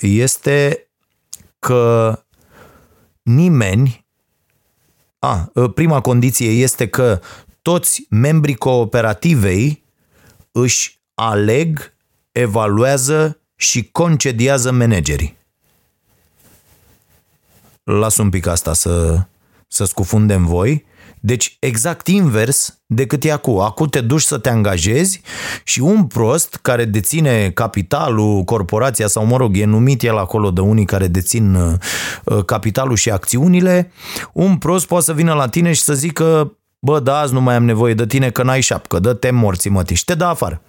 este că nimeni a, ă, prima condiție este că toți membrii cooperativei își aleg, evaluează și concediază managerii. Las un pic asta să, să scufundem voi. Deci exact invers decât e acum. Acum te duci să te angajezi și un prost care deține capitalul, corporația sau mă rog, e numit el acolo de unii care dețin uh, uh, capitalul și acțiunile, un prost poate să vină la tine și să zică bă, da, azi nu mai am nevoie de tine că n-ai șapcă, dă-te morții mătii și te dă afară.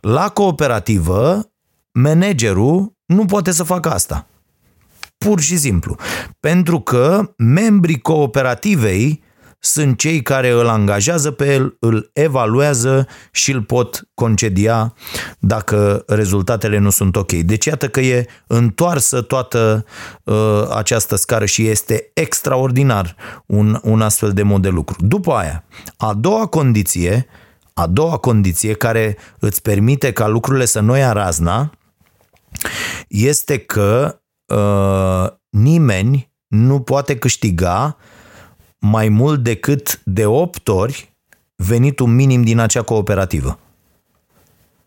La cooperativă, managerul nu poate să facă asta. Pur și simplu. Pentru că membrii cooperativei sunt cei care îl angajează pe el, îl evaluează și îl pot concedia dacă rezultatele nu sunt ok. Deci iată că e întoarsă toată uh, această scară și este extraordinar un, un astfel de mod de lucru. După aia, a doua condiție, a doua condiție care îți permite ca lucrurile să nu ia razna este că uh, nimeni nu poate câștiga mai mult decât de 8 ori venitul minim din acea cooperativă.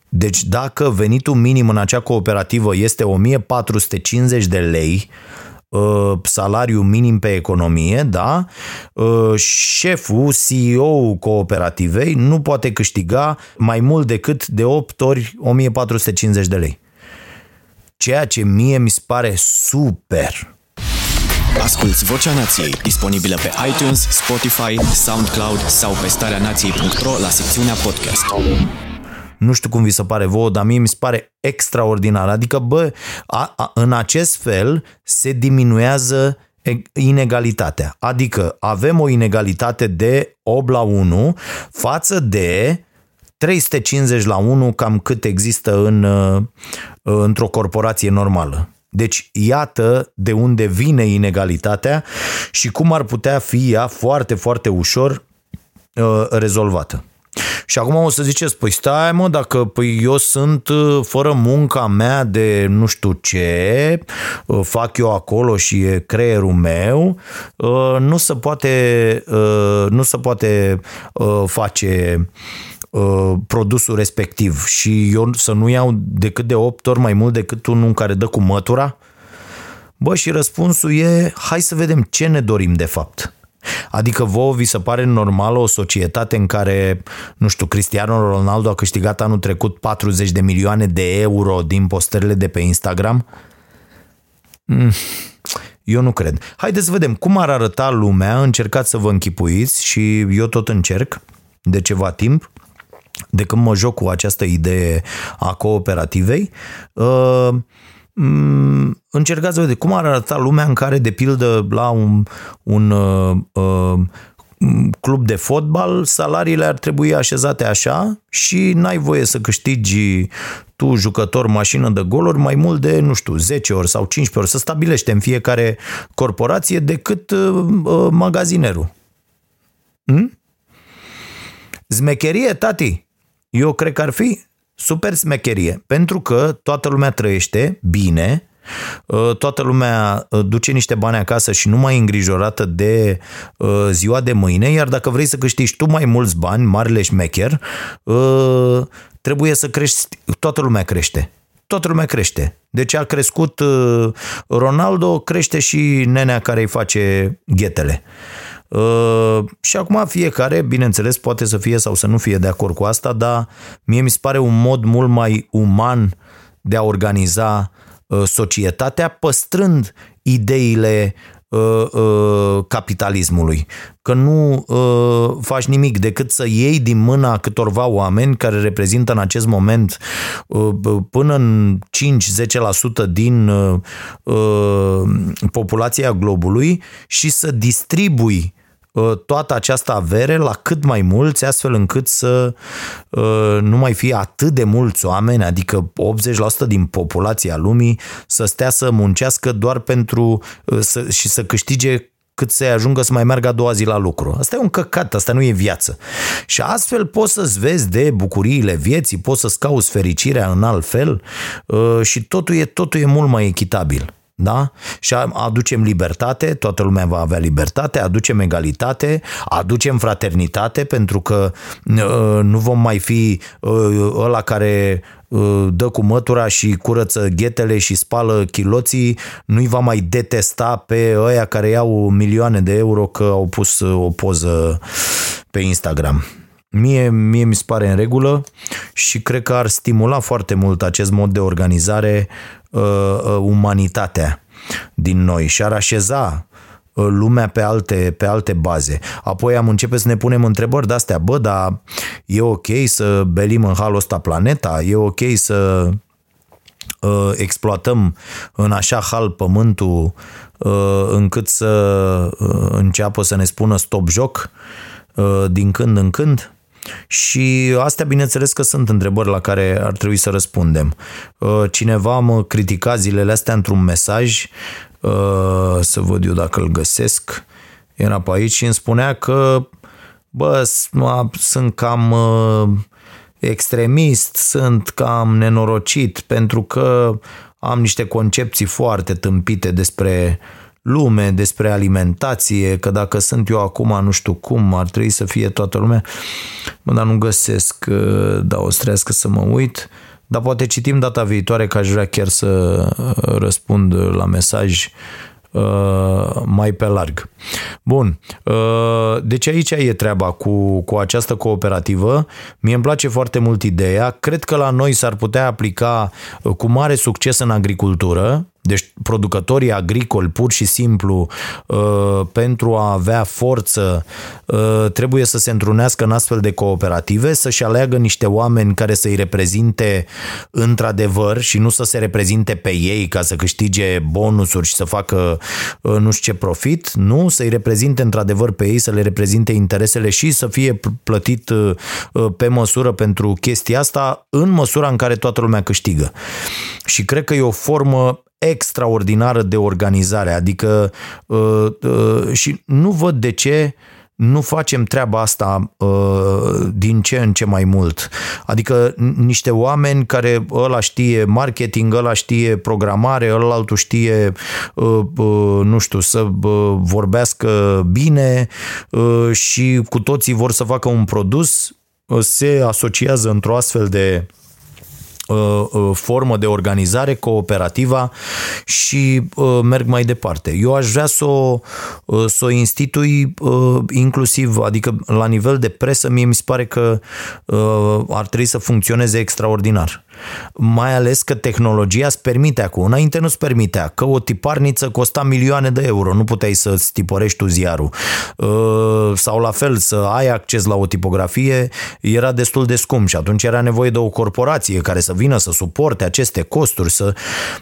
Deci dacă venitul minim în acea cooperativă este 1450 de lei, uh, salariu minim pe economie, da, uh, șeful, CEO cooperativei nu poate câștiga mai mult decât de 8 ori 1450 de lei. Ceea ce mie mi se pare super. Asculți Vocea Nației, disponibilă pe iTunes, Spotify, SoundCloud sau pe starea nației.ro la secțiunea podcast. Nu știu cum vi se pare vouă, dar mie mi se pare extraordinar. Adică, bă, a, a, în acest fel se diminuează inegalitatea. Adică avem o inegalitate de 8 la 1 față de 350 la 1 cam cât există în, uh, într-o corporație normală. Deci iată de unde vine inegalitatea și cum ar putea fi ea foarte, foarte ușor uh, rezolvată. Și acum o să ziceți, păi stai mă, dacă păi eu sunt uh, fără munca mea de nu știu ce, uh, fac eu acolo și e creierul meu, uh, nu se poate, nu se poate face Uh, produsul respectiv și eu să nu iau decât de 8 ori mai mult decât unul care dă cu mătura? Bă, și răspunsul e, hai să vedem ce ne dorim de fapt. Adică vouă vi se pare normală o societate în care, nu știu, Cristiano Ronaldo a câștigat anul trecut 40 de milioane de euro din postările de pe Instagram? Mm, eu nu cred. Haideți să vedem cum ar arăta lumea, încercați să vă închipuiți și eu tot încerc de ceva timp de când mă joc cu această idee a cooperativei, uh, mm, încercați să vedeți cum ar arăta lumea în care, de pildă, la un, un uh, uh, club de fotbal, salariile ar trebui așezate așa și n-ai voie să câștigi tu, jucător, mașină de goluri, mai mult de, nu știu, 10 ori sau 15 ori. Să stabilește în fiecare corporație decât uh, uh, magazinerul. Hm? Zmecherie, tati? Eu cred că ar fi super smecherie, pentru că toată lumea trăiește bine, uh, toată lumea uh, duce niște bani acasă și nu mai e îngrijorată de uh, ziua de mâine, iar dacă vrei să câștigi tu mai mulți bani, marele șmecher, trebuie să crești, toată lumea crește. Toată lumea crește. Deci a crescut Ronaldo, crește și nenea care îi face ghetele. Uh, și acum fiecare, bineînțeles, poate să fie sau să nu fie de acord cu asta, dar mie mi se pare un mod mult mai uman de a organiza uh, societatea, păstrând ideile uh, capitalismului. Că nu faci nimic decât să iei din mâna câtorva oameni care reprezintă în acest moment până în 5-10% din populația globului și să distribui Uh, toată această avere la cât mai mulți, astfel încât să uh, nu mai fie atât de mulți oameni, adică 80% din populația lumii, să stea să muncească doar pentru uh, să, și să câștige cât să ajungă să mai meargă a doua zi la lucru. Asta e un căcat, asta nu e viață. Și astfel poți să-ți vezi de bucuriile vieții, poți să-ți cauți fericirea în alt fel și totul e, totul e mult mai echitabil da? Și aducem libertate, toată lumea va avea libertate, aducem egalitate, aducem fraternitate, pentru că uh, nu vom mai fi uh, ăla care uh, dă cu mătura și curăță ghetele și spală chiloții, nu-i va mai detesta pe ăia care iau milioane de euro că au pus o poză pe Instagram. Mie, mie mi se pare în regulă și cred că ar stimula foarte mult acest mod de organizare uh, uh, umanitatea din noi și ar așeza uh, lumea pe alte, pe alte baze. Apoi am început să ne punem întrebări de-astea, bă, dar e ok să belim în halul ăsta planeta? E ok să uh, exploatăm în așa hal pământul uh, încât să uh, înceapă să ne spună stop joc uh, din când în când? Și astea, bineînțeles că sunt întrebări la care ar trebui să răspundem. Uh, cineva mă critica zilele astea într-un mesaj, uh, să văd eu dacă îl găsesc, era pe aici și îmi spunea că bă, sunt cam uh, extremist, sunt cam nenorocit pentru că am niște concepții foarte tâmpite despre lume, despre alimentație, că dacă sunt eu acum nu știu cum, ar trebui să fie toată lumea, mă, dar nu găsesc, uh, da, o să să mă uit, dar poate citim data viitoare că aș vrea chiar să uh, răspund la mesaj uh, mai pe larg. Bun, deci aici e treaba cu, cu această cooperativă. Mie îmi place foarte mult ideea. Cred că la noi s-ar putea aplica cu mare succes în agricultură, deci producătorii agricoli, pur și simplu, uh, pentru a avea forță, uh, trebuie să se întrunească în astfel de cooperative, să-și aleagă niște oameni care să-i reprezinte într-adevăr și nu să se reprezinte pe ei ca să câștige bonusuri și să facă uh, nu știu ce profit, nu, să-i reprezinte într-adevăr pe ei, să le reprezinte interesele și să fie plătit pe măsură pentru chestia asta, în măsura în care toată lumea câștigă. Și cred că e o formă extraordinară de organizare, adică uh, uh, și nu văd de ce nu facem treaba asta uh, din ce în ce mai mult. Adică niște oameni care ăla știe marketing, ăla știe programare, ăla altul știe, uh, uh, nu știu, să uh, vorbească bine uh, și cu toții vor să facă un produs, uh, se asociază într-o astfel de Uh, uh, formă de organizare cooperativa și uh, merg mai departe. Eu aș vrea să o, să o institui inclusiv, adică la nivel de presă, mie mi se pare că ar trebui să funcționeze extraordinar. Mai ales că tehnologia îți permite acum. Înainte nu-ți permitea, că o tiparniță costa milioane de euro, nu puteai să-ți tipărești tu ziarul. Uh, sau la fel, să ai acces la o tipografie era destul de scump și atunci era nevoie de o corporație care să vină să suporte aceste costuri. Să...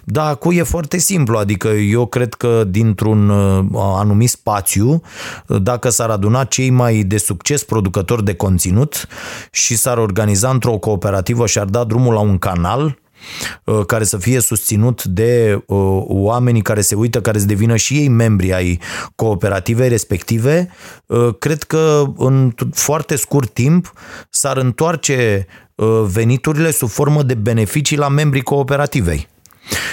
Da, acum e foarte simplu, adică eu cred că dintr-un uh, anumit spațiu, dacă s-ar aduna cei mai de succes producători de conținut și s-ar organiza într-o cooperativă și ar da drumul la un canal uh, care să fie susținut de uh, oamenii care se uită, care să devină și ei membri ai cooperativei respective, uh, cred că în foarte scurt timp s-ar întoarce veniturile sub formă de beneficii la membrii cooperativei.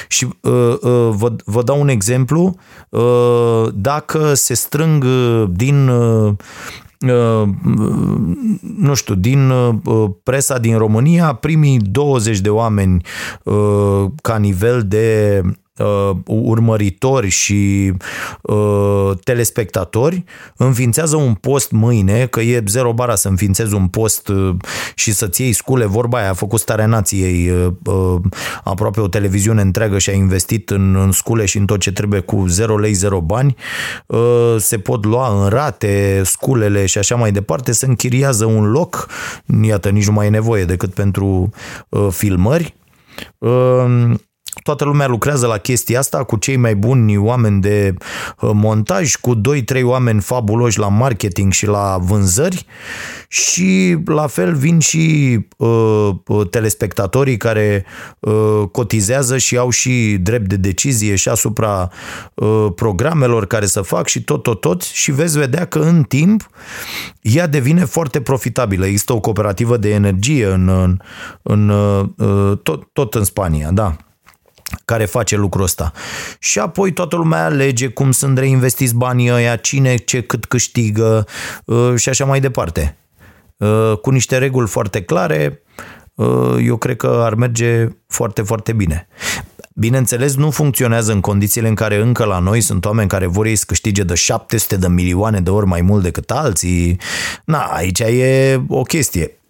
Și uh, uh, vă, vă dau un exemplu. Uh, dacă se strâng din uh, Uh, nu știu, din uh, presa din România, primii 20 de oameni uh, ca nivel de uh, urmăritori și uh, telespectatori, înființează un post mâine, că e zero bara să înființezi un post uh, și să-ți iei scule, vorba aia, a făcut starea nației uh, uh, aproape o televiziune întreagă și a investit în, în scule și în tot ce trebuie cu 0 lei, 0 bani, uh, se pot lua în rate sculele și așa mai departe, se închiriază un loc, iată, nici nu mai e nevoie decât pentru uh, filmări, uh, toată lumea lucrează la chestia asta cu cei mai buni oameni de uh, montaj, cu 2-3 oameni fabuloși la marketing și la vânzări și la fel vin și uh, uh, telespectatorii care uh, cotizează și au și drept de decizie și asupra uh, programelor care să fac și tot, tot, tot și veți vedea că în timp ea devine foarte profitabilă. Există o cooperativă de energie în, în, în uh, tot, tot în Spania, da care face lucrul ăsta. Și apoi toată lumea alege cum sunt reinvestiți banii ăia, cine ce cât câștigă uh, și așa mai departe. Uh, cu niște reguli foarte clare, uh, eu cred că ar merge foarte, foarte bine. Bineînțeles, nu funcționează în condițiile în care încă la noi sunt oameni care vor ei să câștige de 700 de milioane de ori mai mult decât alții. Na, aici e o chestie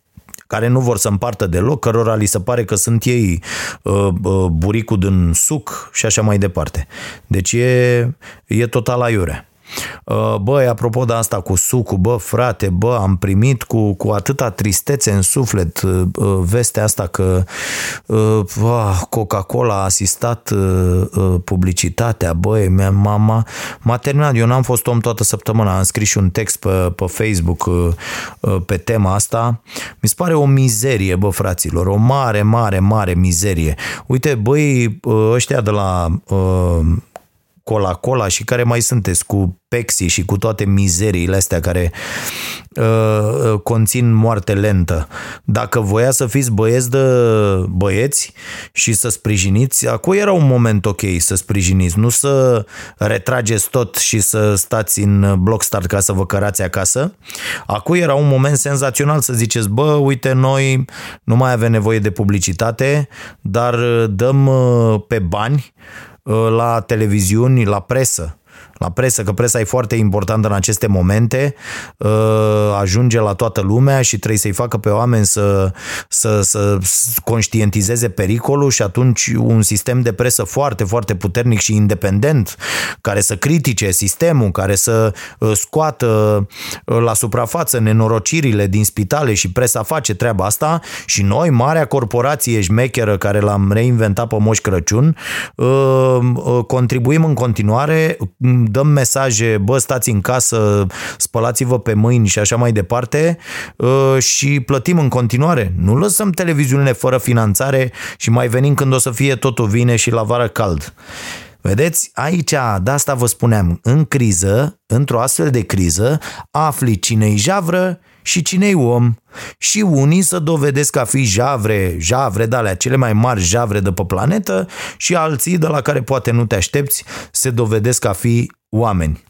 care nu vor să împartă deloc, cărora li se pare că sunt ei uh, uh, buricul din suc și așa mai departe. Deci e, e total aiure. Uh, băi, apropo de asta cu sucul, bă, frate, bă, am primit cu, cu atâta tristețe în suflet uh, uh, vestea asta că Coca-Cola a asistat publicitatea, băi, mea, mama, m-a terminat, eu n-am fost om toată săptămâna, am scris și un text pe, pe Facebook pe tema asta, mi se pare o mizerie, bă, fraților, o mare, mare, mare mizerie. Uite, băi, ăștia de la Coca-Cola și care mai sunteți cu Pexi și cu toate mizeriile astea care uh, uh, conțin moarte lentă. Dacă voia să fiți băieți de băieți și să sprijiniți, acum era un moment ok să sprijiniți, nu să retrageți tot și să stați în block start ca să vă cărați acasă. Acum era un moment senzațional să ziceți, bă, uite, noi nu mai avem nevoie de publicitate, dar dăm uh, pe bani Uh, la televiziuni, la presă, la presă, că presa e foarte importantă în aceste momente, uh, ajunge la toată lumea și trebuie să-i facă pe oameni să, să, să conștientizeze pericolul și atunci un sistem de presă foarte, foarte puternic și independent, care să critique sistemul, care să uh, scoată uh, la suprafață nenorocirile din spitale și presa face treaba asta și noi, marea corporație șmecheră care l-am reinventat pe Moș Crăciun, contribuim în continuare dăm mesaje, bă, stați în casă, spălați-vă pe mâini și așa mai departe uh, și plătim în continuare. Nu lăsăm televiziunile fără finanțare și mai venim când o să fie totul vine și la vară cald. Vedeți, aici, de asta vă spuneam, în criză, într-o astfel de criză, afli cine-i javră și cine-i om. Și unii să dovedesc a fi javre, javre de alea, cele mai mari javre de pe planetă și alții de la care poate nu te aștepți se dovedesc a fi oameni.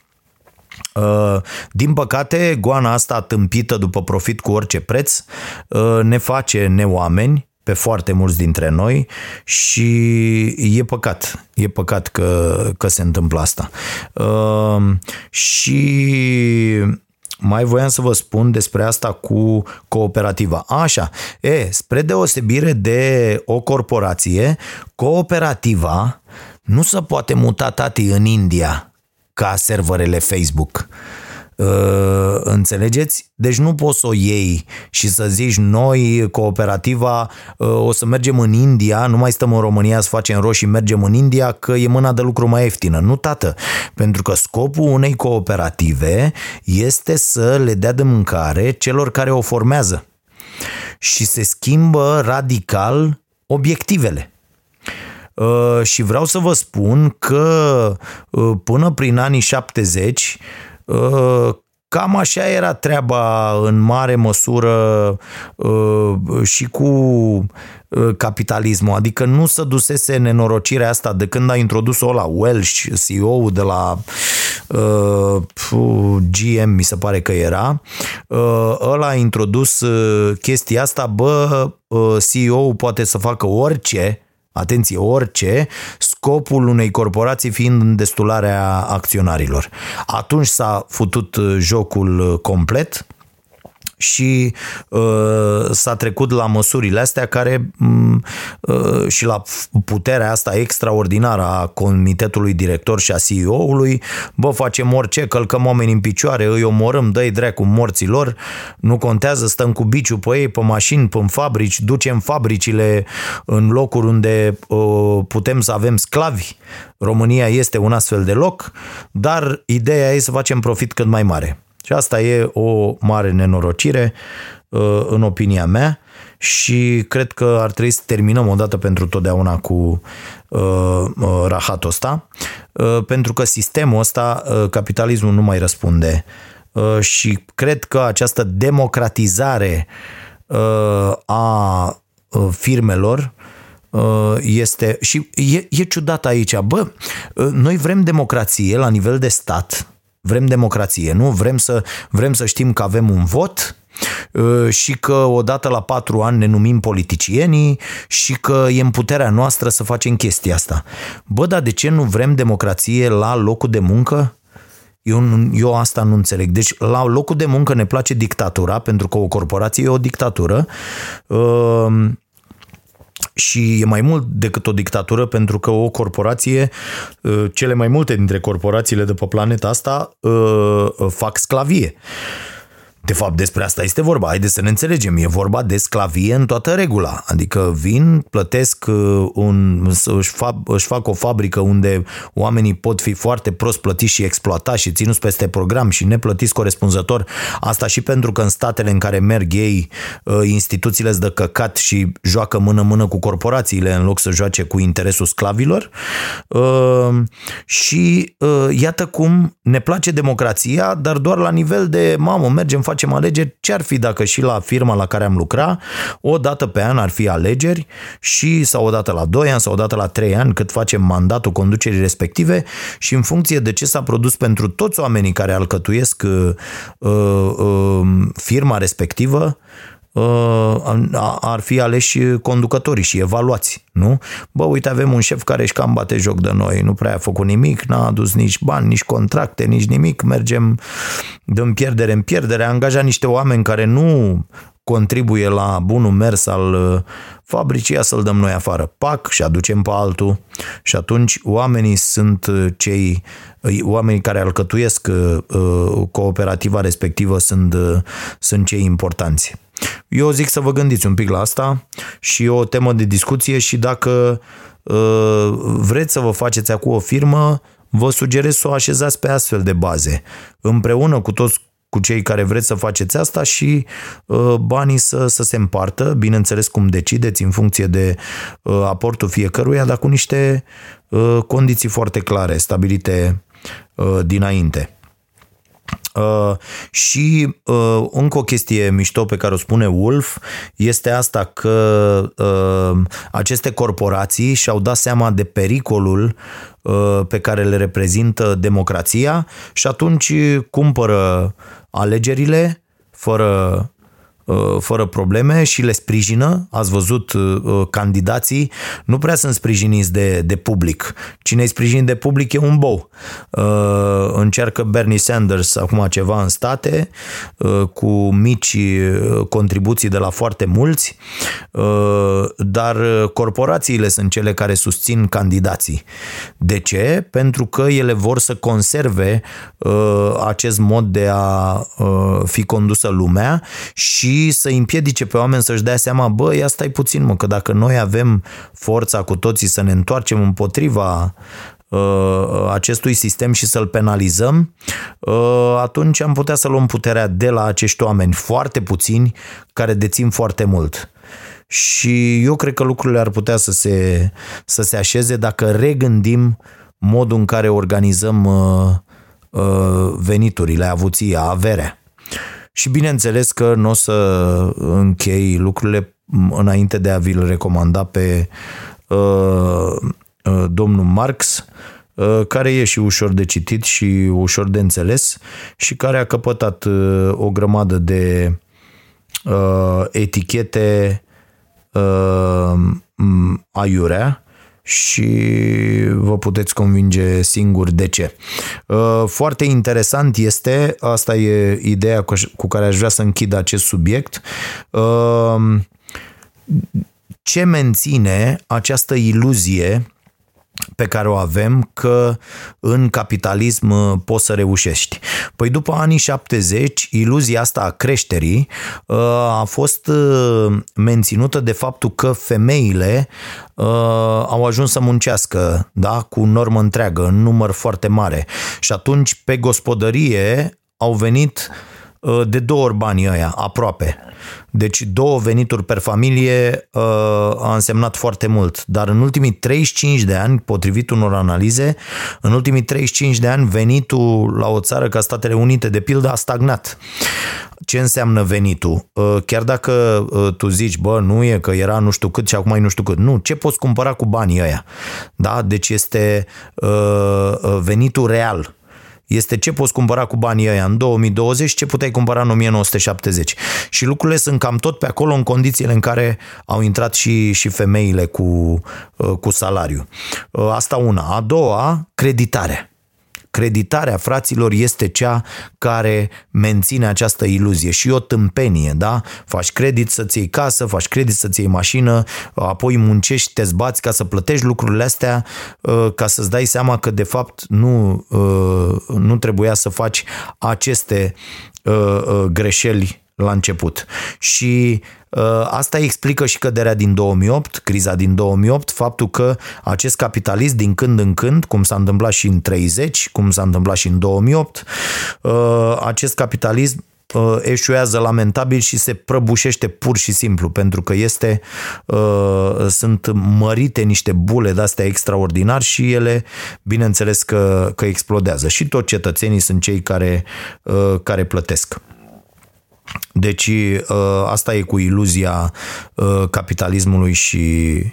Uh, din păcate, goana asta tâmpită după profit cu orice preț uh, ne face neoameni pe foarte mulți dintre noi și e păcat, e păcat că, că se întâmplă asta. Uh, și mai voiam să vă spun despre asta cu cooperativa. Așa, e, spre deosebire de o corporație, cooperativa nu se poate muta tati în India ca serverele Facebook. Uh, înțelegeți? Deci nu poți să o iei și să zici noi, cooperativa, uh, o să mergem în India, nu mai stăm în România să facem roșii, mergem în India că e mâna de lucru mai ieftină. Nu, tată, pentru că scopul unei cooperative este să le dea de mâncare celor care o formează și se schimbă radical obiectivele. Uh, și vreau să vă spun că uh, până prin anii 70 uh, Cam așa era treaba în mare măsură și cu capitalismul, adică nu se dusese nenorocirea asta de când a introdus-o la Welsh, CEO de la uh, GM, mi se pare că era, uh, ăla a introdus chestia asta, bă, uh, CEO poate să facă orice, atenție, orice, scopul unei corporații fiind îndestularea acționarilor. Atunci s-a futut jocul complet și uh, s-a trecut la măsurile astea care mm, uh, și la puterea asta extraordinară a comitetului director și a CEO-ului, bă, facem orice, călcăm oameni în picioare, îi omorâm, dă-i dracu morților, nu contează, stăm cu biciu pe ei, pe mașini, pe fabrici, ducem fabricile în locuri unde uh, putem să avem sclavi. România este un astfel de loc, dar ideea e să facem profit cât mai mare. Și asta e o mare nenorocire, uh, în opinia și cred că ar trebui să terminăm odată pentru totdeauna cu uh, uh, rahatul ăsta, pentru că sistemul ăsta, capitalismul nu mai răspunde. Și cred că această democratizare a firmelor este și e, e ciudat aici, bă, noi vrem democrație la nivel de stat, Vrem democrație, nu? Vrem să, vrem să știm că avem un vot, uh, și că odată la patru ani ne numim politicienii și că e în puterea noastră să facem chestia asta. Bă, dar de ce nu vrem democrație la locul de muncă? Eu, eu asta nu înțeleg. Deci la locul de muncă ne place dictatura, pentru că o corporație e o dictatură. Uh, și e mai mult decât o dictatură pentru că o corporație, uh, cele mai multe dintre corporațiile de pe planeta asta uh, fac sclavie. De fapt, despre asta este vorba. Haideți să ne înțelegem. E vorba de sclavie în toată regula. Adică vin, plătesc uh, un, își, fac, își fac o fabrică unde oamenii pot fi foarte prost plătiți și exploatați și ținuți peste program și neplătiți corespunzător. Asta și pentru că în statele în care merg ei, uh, instituțiile îți dă căcat și joacă mână-mână cu corporațiile în loc să joace cu interesul sclavilor. Uh, și iată cum ne place democrația, dar doar la nivel de mamă, mergem, facem alegeri, ce ar fi dacă și la firma la care am lucrat, o dată pe an ar fi alegeri și sau o dată la 2 ani sau o dată la 3 ani cât facem mandatul conducerii respective și în funcție de ce s-a produs pentru toți oamenii care alcătuiesc uh, uh, uh, firma respectivă, Uh, ar fi aleși conducătorii și evaluați, nu? Bă, uite, avem un șef care își cam bate joc de noi, nu prea a făcut nimic, n-a adus nici bani, nici contracte, nici nimic, mergem de pierdere în pierdere, a angajat niște oameni care nu contribuie la bunul mers al uh, fabricii, ia să-l dăm noi afară. Pac și aducem pe altul și atunci oamenii sunt uh, cei, oamenii care alcătuiesc cooperativa respectivă sunt, sunt cei importanți. Eu zic să vă gândiți un pic la asta și o temă de discuție și dacă uh, vreți să vă faceți acum o firmă, vă sugerez să o așezați pe astfel de baze, împreună cu toți cu cei care vreți să faceți asta și uh, banii să, să se împartă, bineînțeles cum decideți în funcție de uh, aportul fiecăruia, dar cu niște uh, condiții foarte clare, stabilite uh, dinainte. Uh, și uh, încă o chestie mișto pe care o spune Wolf este asta că uh, aceste corporații și-au dat seama de pericolul uh, pe care le reprezintă democrația și atunci cumpără alegerile fără uh, fără probleme și le sprijină. Ați văzut uh, candidații, nu prea sunt sprijiniți de, de public. Cine îi sprijin de public e un bou. Încearcă Bernie Sanders acum ceva în state, cu mici contribuții de la foarte mulți, dar corporațiile sunt cele care susțin candidații. De ce? Pentru că ele vor să conserve acest mod de a fi condusă lumea și să împiedice pe oameni să-și dea seama, bă, ia stai puțin mă, că dacă noi avem forța cu toții să ne întoarcem împotriva uh, acestui sistem și să-l penalizăm, uh, atunci am putea să luăm puterea de la acești oameni foarte puțini care dețin foarte mult. Și eu cred că lucrurile ar putea să se, să se așeze dacă regândim modul în care organizăm uh, veniturile, avuția, averea. Și bineînțeles că nu o să închei lucrurile înainte de a vi-l recomanda pe uh, uh, domnul Marx, uh, care e și ușor de citit și ușor de înțeles și care a căpătat uh, o grămadă de uh, etichete uh, aiurea și vă puteți convinge singur de ce. Uh, foarte interesant este, asta e ideea cu care aș vrea să închid acest subiect, uh, ce menține această iluzie pe care o avem că în capitalism uh, poți să reușești. Păi după anii 70, iluzia asta a creșterii uh, a fost uh, menținută de faptul că femeile au ajuns să muncească da, cu normă întreagă, în număr foarte mare. Și atunci pe gospodărie au venit de două ori banii ăia, aproape. Deci două venituri per familie uh, a însemnat foarte mult, dar în ultimii 35 de ani, potrivit unor analize, în ultimii 35 de ani venitul la o țară ca Statele Unite, de pildă, a stagnat. Ce înseamnă venitul? Uh, chiar dacă uh, tu zici, bă, nu e că era nu știu cât și acum e nu știu cât. Nu, ce poți cumpăra cu banii ăia? Da? Deci este venitul real este ce poți cumpăra cu banii ăia în 2020, ce puteai cumpăra în 1970. Și lucrurile sunt cam tot pe acolo în condițiile în care au intrat și, și femeile cu, uh, cu salariu. Uh, asta una. A doua, creditarea. Creditarea fraților este cea care menține această iluzie și o tâmpenie, da? Faci credit să-ți iei casă, faci credit să-ți iei mașină, apoi muncești, te zbați ca să plătești lucrurile astea, uh, ca să-ți dai seama că de fapt nu, uh, nu trebuia să faci aceste uh, greșeli la început. Și Uh, asta explică și căderea din 2008, criza din 2008, faptul că acest capitalism din când în când, cum s-a întâmplat și în 30, cum s-a întâmplat și în 2008, uh, acest capitalism uh, eșuează lamentabil și se prăbușește pur și simplu, pentru că este, sunt mărite niște bule de-astea extraordinar și ele, bineînțeles că, că explodează. Și toți cetățenii sunt cei care, care plătesc. Deci ă, asta e cu iluzia ă, capitalismului și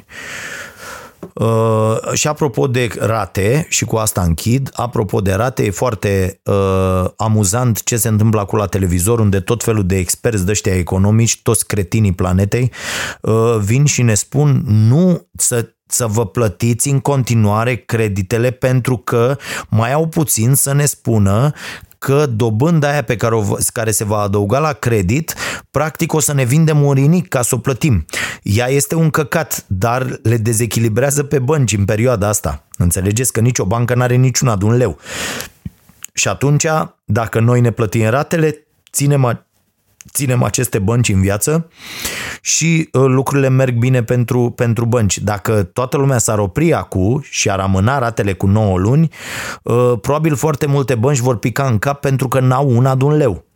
Uh, și apropo de rate, și cu asta închid, apropo de rate, e foarte uh, amuzant ce se întâmplă acolo la televizor, unde tot felul de experți de ăștia economici, toți cretinii planetei, uh, vin și ne spun nu să să vă plătiți în continuare creditele pentru că mai au puțin să ne spună că dobânda aia pe care, o, care se va adăuga la credit, practic o să ne vindem un rinic ca să o plătim. Ea este un căcat, dar le dezechilibrează pe bănci în perioada asta. Înțelegeți că nicio bancă nu are niciuna de un leu. Și atunci, dacă noi ne plătim ratele, ținem ținem aceste bănci în viață și uh, lucrurile merg bine pentru, pentru bănci. Dacă toată lumea s-ar opri acum și ar amâna ratele cu 9 luni, uh, probabil foarte multe bănci vor pica în cap pentru că n-au una de un leu.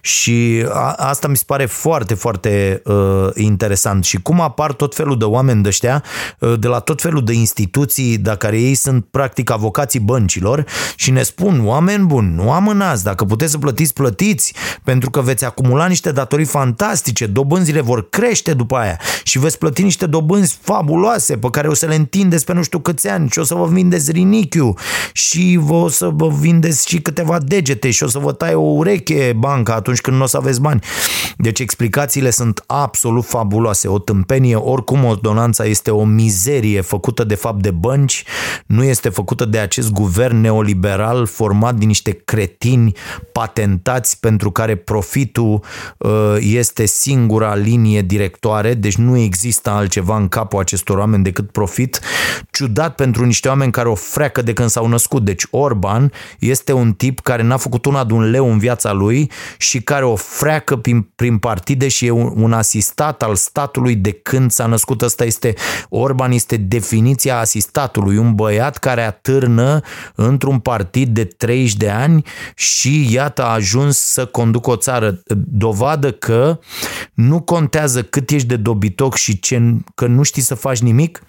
Și a, asta mi se pare foarte, foarte uh, interesant. Și cum apar tot felul de oameni de ăștia, uh, de la tot felul de instituții, de care ei sunt practic avocații băncilor și ne spun, oameni buni, nu amânați, dacă puteți să plătiți, plătiți, pentru că veți acumula niște datorii fantastice, dobânzile vor crește după aia și veți plăti niște dobânzi fabuloase pe care o să le întindeți pe nu știu câți ani și o să vă vindeți rinichiu și vă, o să vă vindeți și câteva degete și o să vă taie o ureche, banca atunci când nu o să aveți bani. Deci explicațiile sunt absolut fabuloase, o tâmpenie, oricum ordonanța este o mizerie făcută de fapt de bănci, nu este făcută de acest guvern neoliberal format din niște cretini patentați pentru care profitul uh, este singura linie directoare, deci nu există altceva în capul acestor oameni decât profit. Ciudat pentru niște oameni care o freacă de când s-au născut. Deci Orban este un tip care n-a făcut una de un leu în viața lui și care o freacă prin, prin partide și e un, un asistat al statului de când s-a născut. Ăsta este, Orban este definiția asistatului, un băiat care atârnă într-un partid de 30 de ani și iată a ajuns să conducă o țară. Dovadă că nu contează cât ești de dobitoc și ce, că nu știi să faci nimic,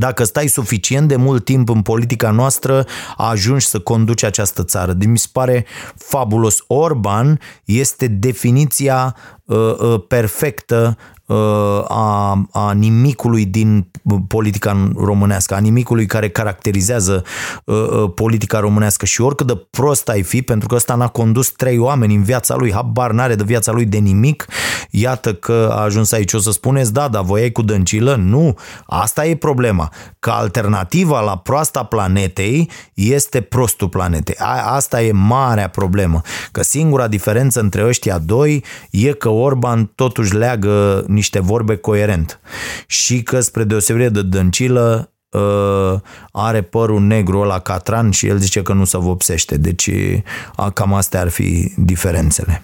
dacă stai suficient de mult timp în politica noastră, ajungi să conduci această țară. Deci mi se pare fabulos. Orban este definiția uh, uh, perfectă Uh, a, a nimicului din politica românească, a nimicului care caracterizează uh, uh, politica românească și oricât de prost ai fi, pentru că ăsta n-a condus trei oameni în viața lui, habar n-are de viața lui de nimic, iată că a ajuns aici. O să spuneți, da, dar voiai cu dăncilă? Nu, asta e problema. Că alternativa la proasta planetei este prostul planetei. A, asta e marea problemă. Că singura diferență între ăștia doi e că Orban totuși leagă niște vorbe coerent. Și că spre deosebire de Dăncilă uh, are părul negru la catran și el zice că nu se vopsește. Deci cam astea ar fi diferențele.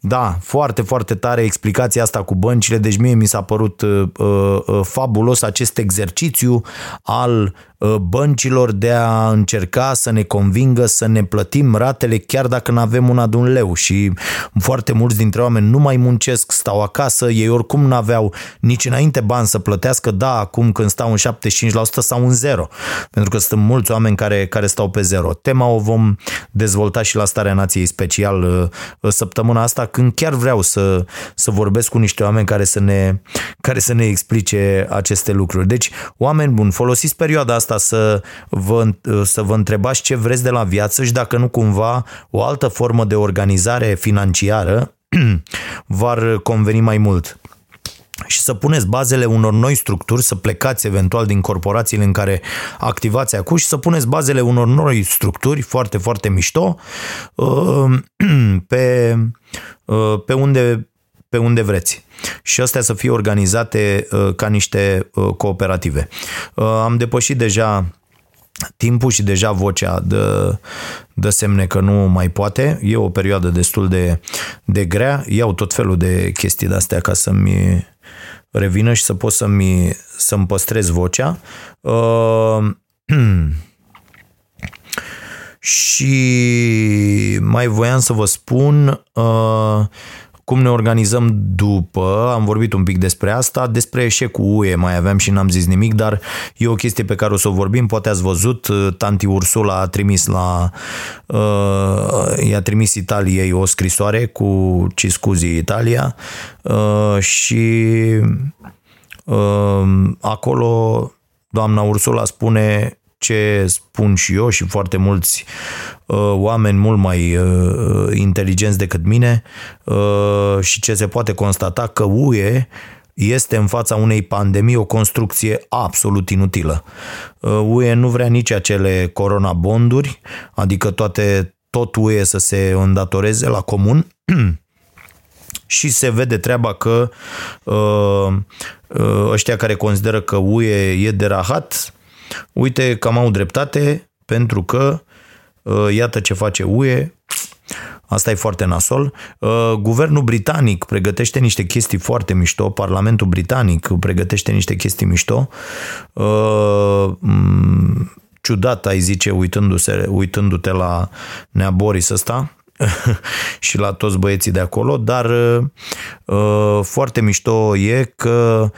Da, foarte, foarte tare explicația asta cu băncile, deci mie mi s-a părut uh, uh, fabulos acest exercițiu al Uh, băncilor de a încerca să ne convingă să ne plătim ratele chiar dacă nu avem una de un leu și foarte mulți dintre oameni nu mai muncesc, stau acasă, ei oricum nu aveau nici înainte bani să plătească, da, acum când stau în 75% sau în zero, pentru că sunt mulți oameni care, care stau pe zero. Tema o vom dezvolta și la Starea Nației special uh, săptămâna asta, când chiar vreau să, să vorbesc cu niște oameni care să ne, care să ne explice aceste lucruri. Deci, oameni buni, folosiți perioada asta asta să vă, să vă întrebați ce vreți de la viață și dacă nu cumva o altă formă de organizare financiară v-ar conveni mai mult. Și să puneți bazele unor noi structuri, să plecați eventual din corporațiile în care activați acum și să puneți bazele unor noi structuri foarte, foarte mișto uh, pe, uh, pe unde pe unde vreți. Și astea să fie organizate uh, ca niște uh, cooperative. Uh, am depășit deja timpul și deja vocea dă, dă semne că nu mai poate. E o perioadă destul de, de grea. Iau tot felul de chestii de astea ca să-mi revină și să pot să-mi, să-mi păstrez vocea. Uh, și mai voiam să vă spun uh, cum ne organizăm după, am vorbit un pic despre asta, despre eșecul UE mai aveam și n-am zis nimic, dar e o chestie pe care o să o vorbim, poate ați văzut, tanti Ursula a trimis la uh, i-a trimis Italiei o scrisoare cu ci scuzi Italia uh, și uh, acolo doamna Ursula spune ce spun și eu și foarte mulți uh, oameni mult mai uh, inteligenți decât mine uh, și ce se poate constata că UE este în fața unei pandemii o construcție absolut inutilă. Uh, UE nu vrea nici acele corona bonduri, adică toate, tot UE să se îndatoreze la comun și se vede treaba că uh, uh, ăștia care consideră că UE e de rahat, Uite, cam au dreptate, pentru că uh, iată ce face UE, Asta e foarte nasol. Uh, guvernul britanic pregătește niște chestii foarte mișto, Parlamentul britanic pregătește niște chestii mișto. Uh, ciudat, ai zice, uitându-se, uitându-te la Nea Boris ăsta și la toți băieții de acolo, dar foarte mișto e că Ehm,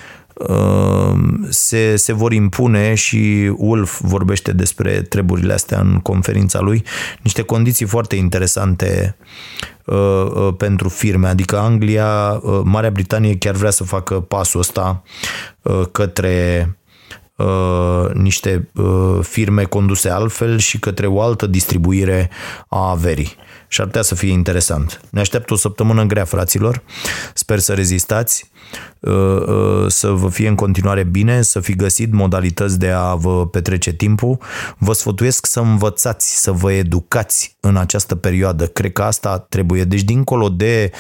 se, se vor impune și Wolf vorbește despre treburile astea în conferința lui, niște condiții foarte interesante uh, uh, pentru firme, adică Anglia, uh, Marea Britanie chiar vrea să facă pasul ăsta către uh, niște uh, firme conduse altfel și către o altă distribuire a averii. Și ar putea să fie interesant. Ne așteaptă o săptămână grea, fraților. Sper să rezistați, uh, uh, să vă fie în continuare bine, să fi găsit modalități de a vă petrece timpul. Vă sfătuiesc să învățați, să vă educați în această perioadă. Cred că asta trebuie. Deci, dincolo de,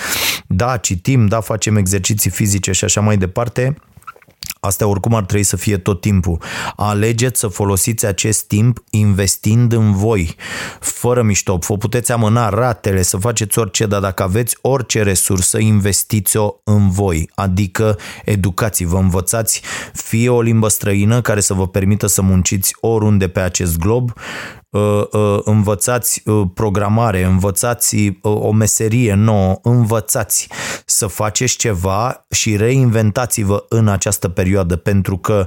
da, citim, da, facem exerciții fizice și așa mai departe, Asta oricum ar trebui să fie tot timpul. Alegeți să folosiți acest timp investind în voi, fără mișto. Vă puteți amâna ratele, să faceți orice, dar dacă aveți orice resursă, investiți-o în voi, adică educați vă învățați fie o limbă străină care să vă permită să munciți oriunde pe acest glob, Uh, uh, învățați uh, programare, învățați o meserie nouă, învățați să faceți ceva și reinventați-vă în această perioadă, pentru că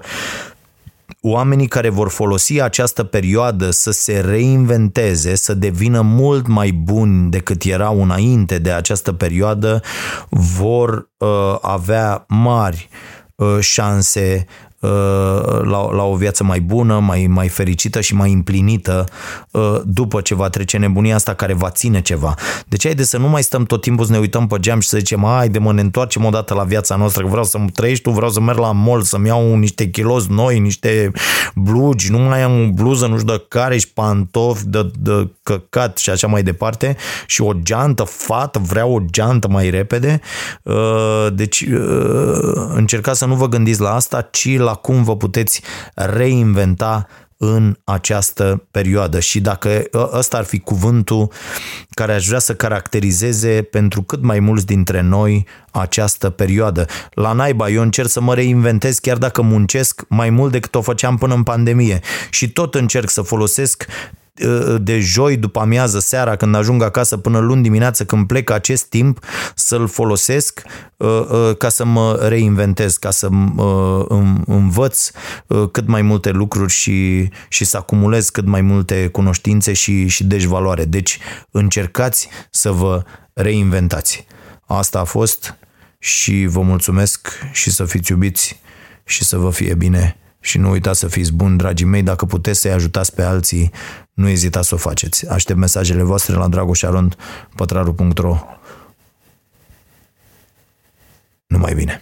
oamenii care vor folosi această perioadă să se reinventeze, să devină mult mai buni decât erau înainte de această perioadă, vor uh, avea mari uh, șanse Uh, la, la o viață mai bună, mai, mai fericită și mai împlinită uh, după ce va trece nebunia asta care va ține ceva. Deci de să nu mai stăm tot timpul să ne uităm pe geam și să zicem hai de mă ne întoarcem odată la viața noastră, că vreau să trăiești tu, vreau să merg la mall, să-mi iau niște kilos noi, niște blugi, nu mai am o bluză, nu știu de care și pantofi de, de căcat și așa mai departe și o geantă fată, vreau o geantă mai repede. Uh, deci încercați să nu vă gândiți la asta, ci la cum vă puteți reinventa în această perioadă și dacă ă, ăsta ar fi cuvântul care aș vrea să caracterizeze pentru cât mai mulți dintre noi această perioadă. La naiba, eu încerc să mă reinventez chiar dacă muncesc mai mult decât o făceam până în pandemie și tot încerc să folosesc de joi după amiază, seara, când ajung acasă, până luni dimineață, când plec acest timp, să-l folosesc uh, uh, ca să mă reinventez, ca să uh, învăț cât mai multe lucruri și, și să acumulez cât mai multe cunoștințe și, și deci valoare. Deci încercați să vă reinventați. Asta a fost și vă mulțumesc și să fiți iubiți și să vă fie bine și nu uitați să fiți buni, dragii mei, dacă puteți să-i ajutați pe alții, nu ezitați să o faceți. Aștept mesajele voastre la dragoșarond, pătraru.ro Numai bine!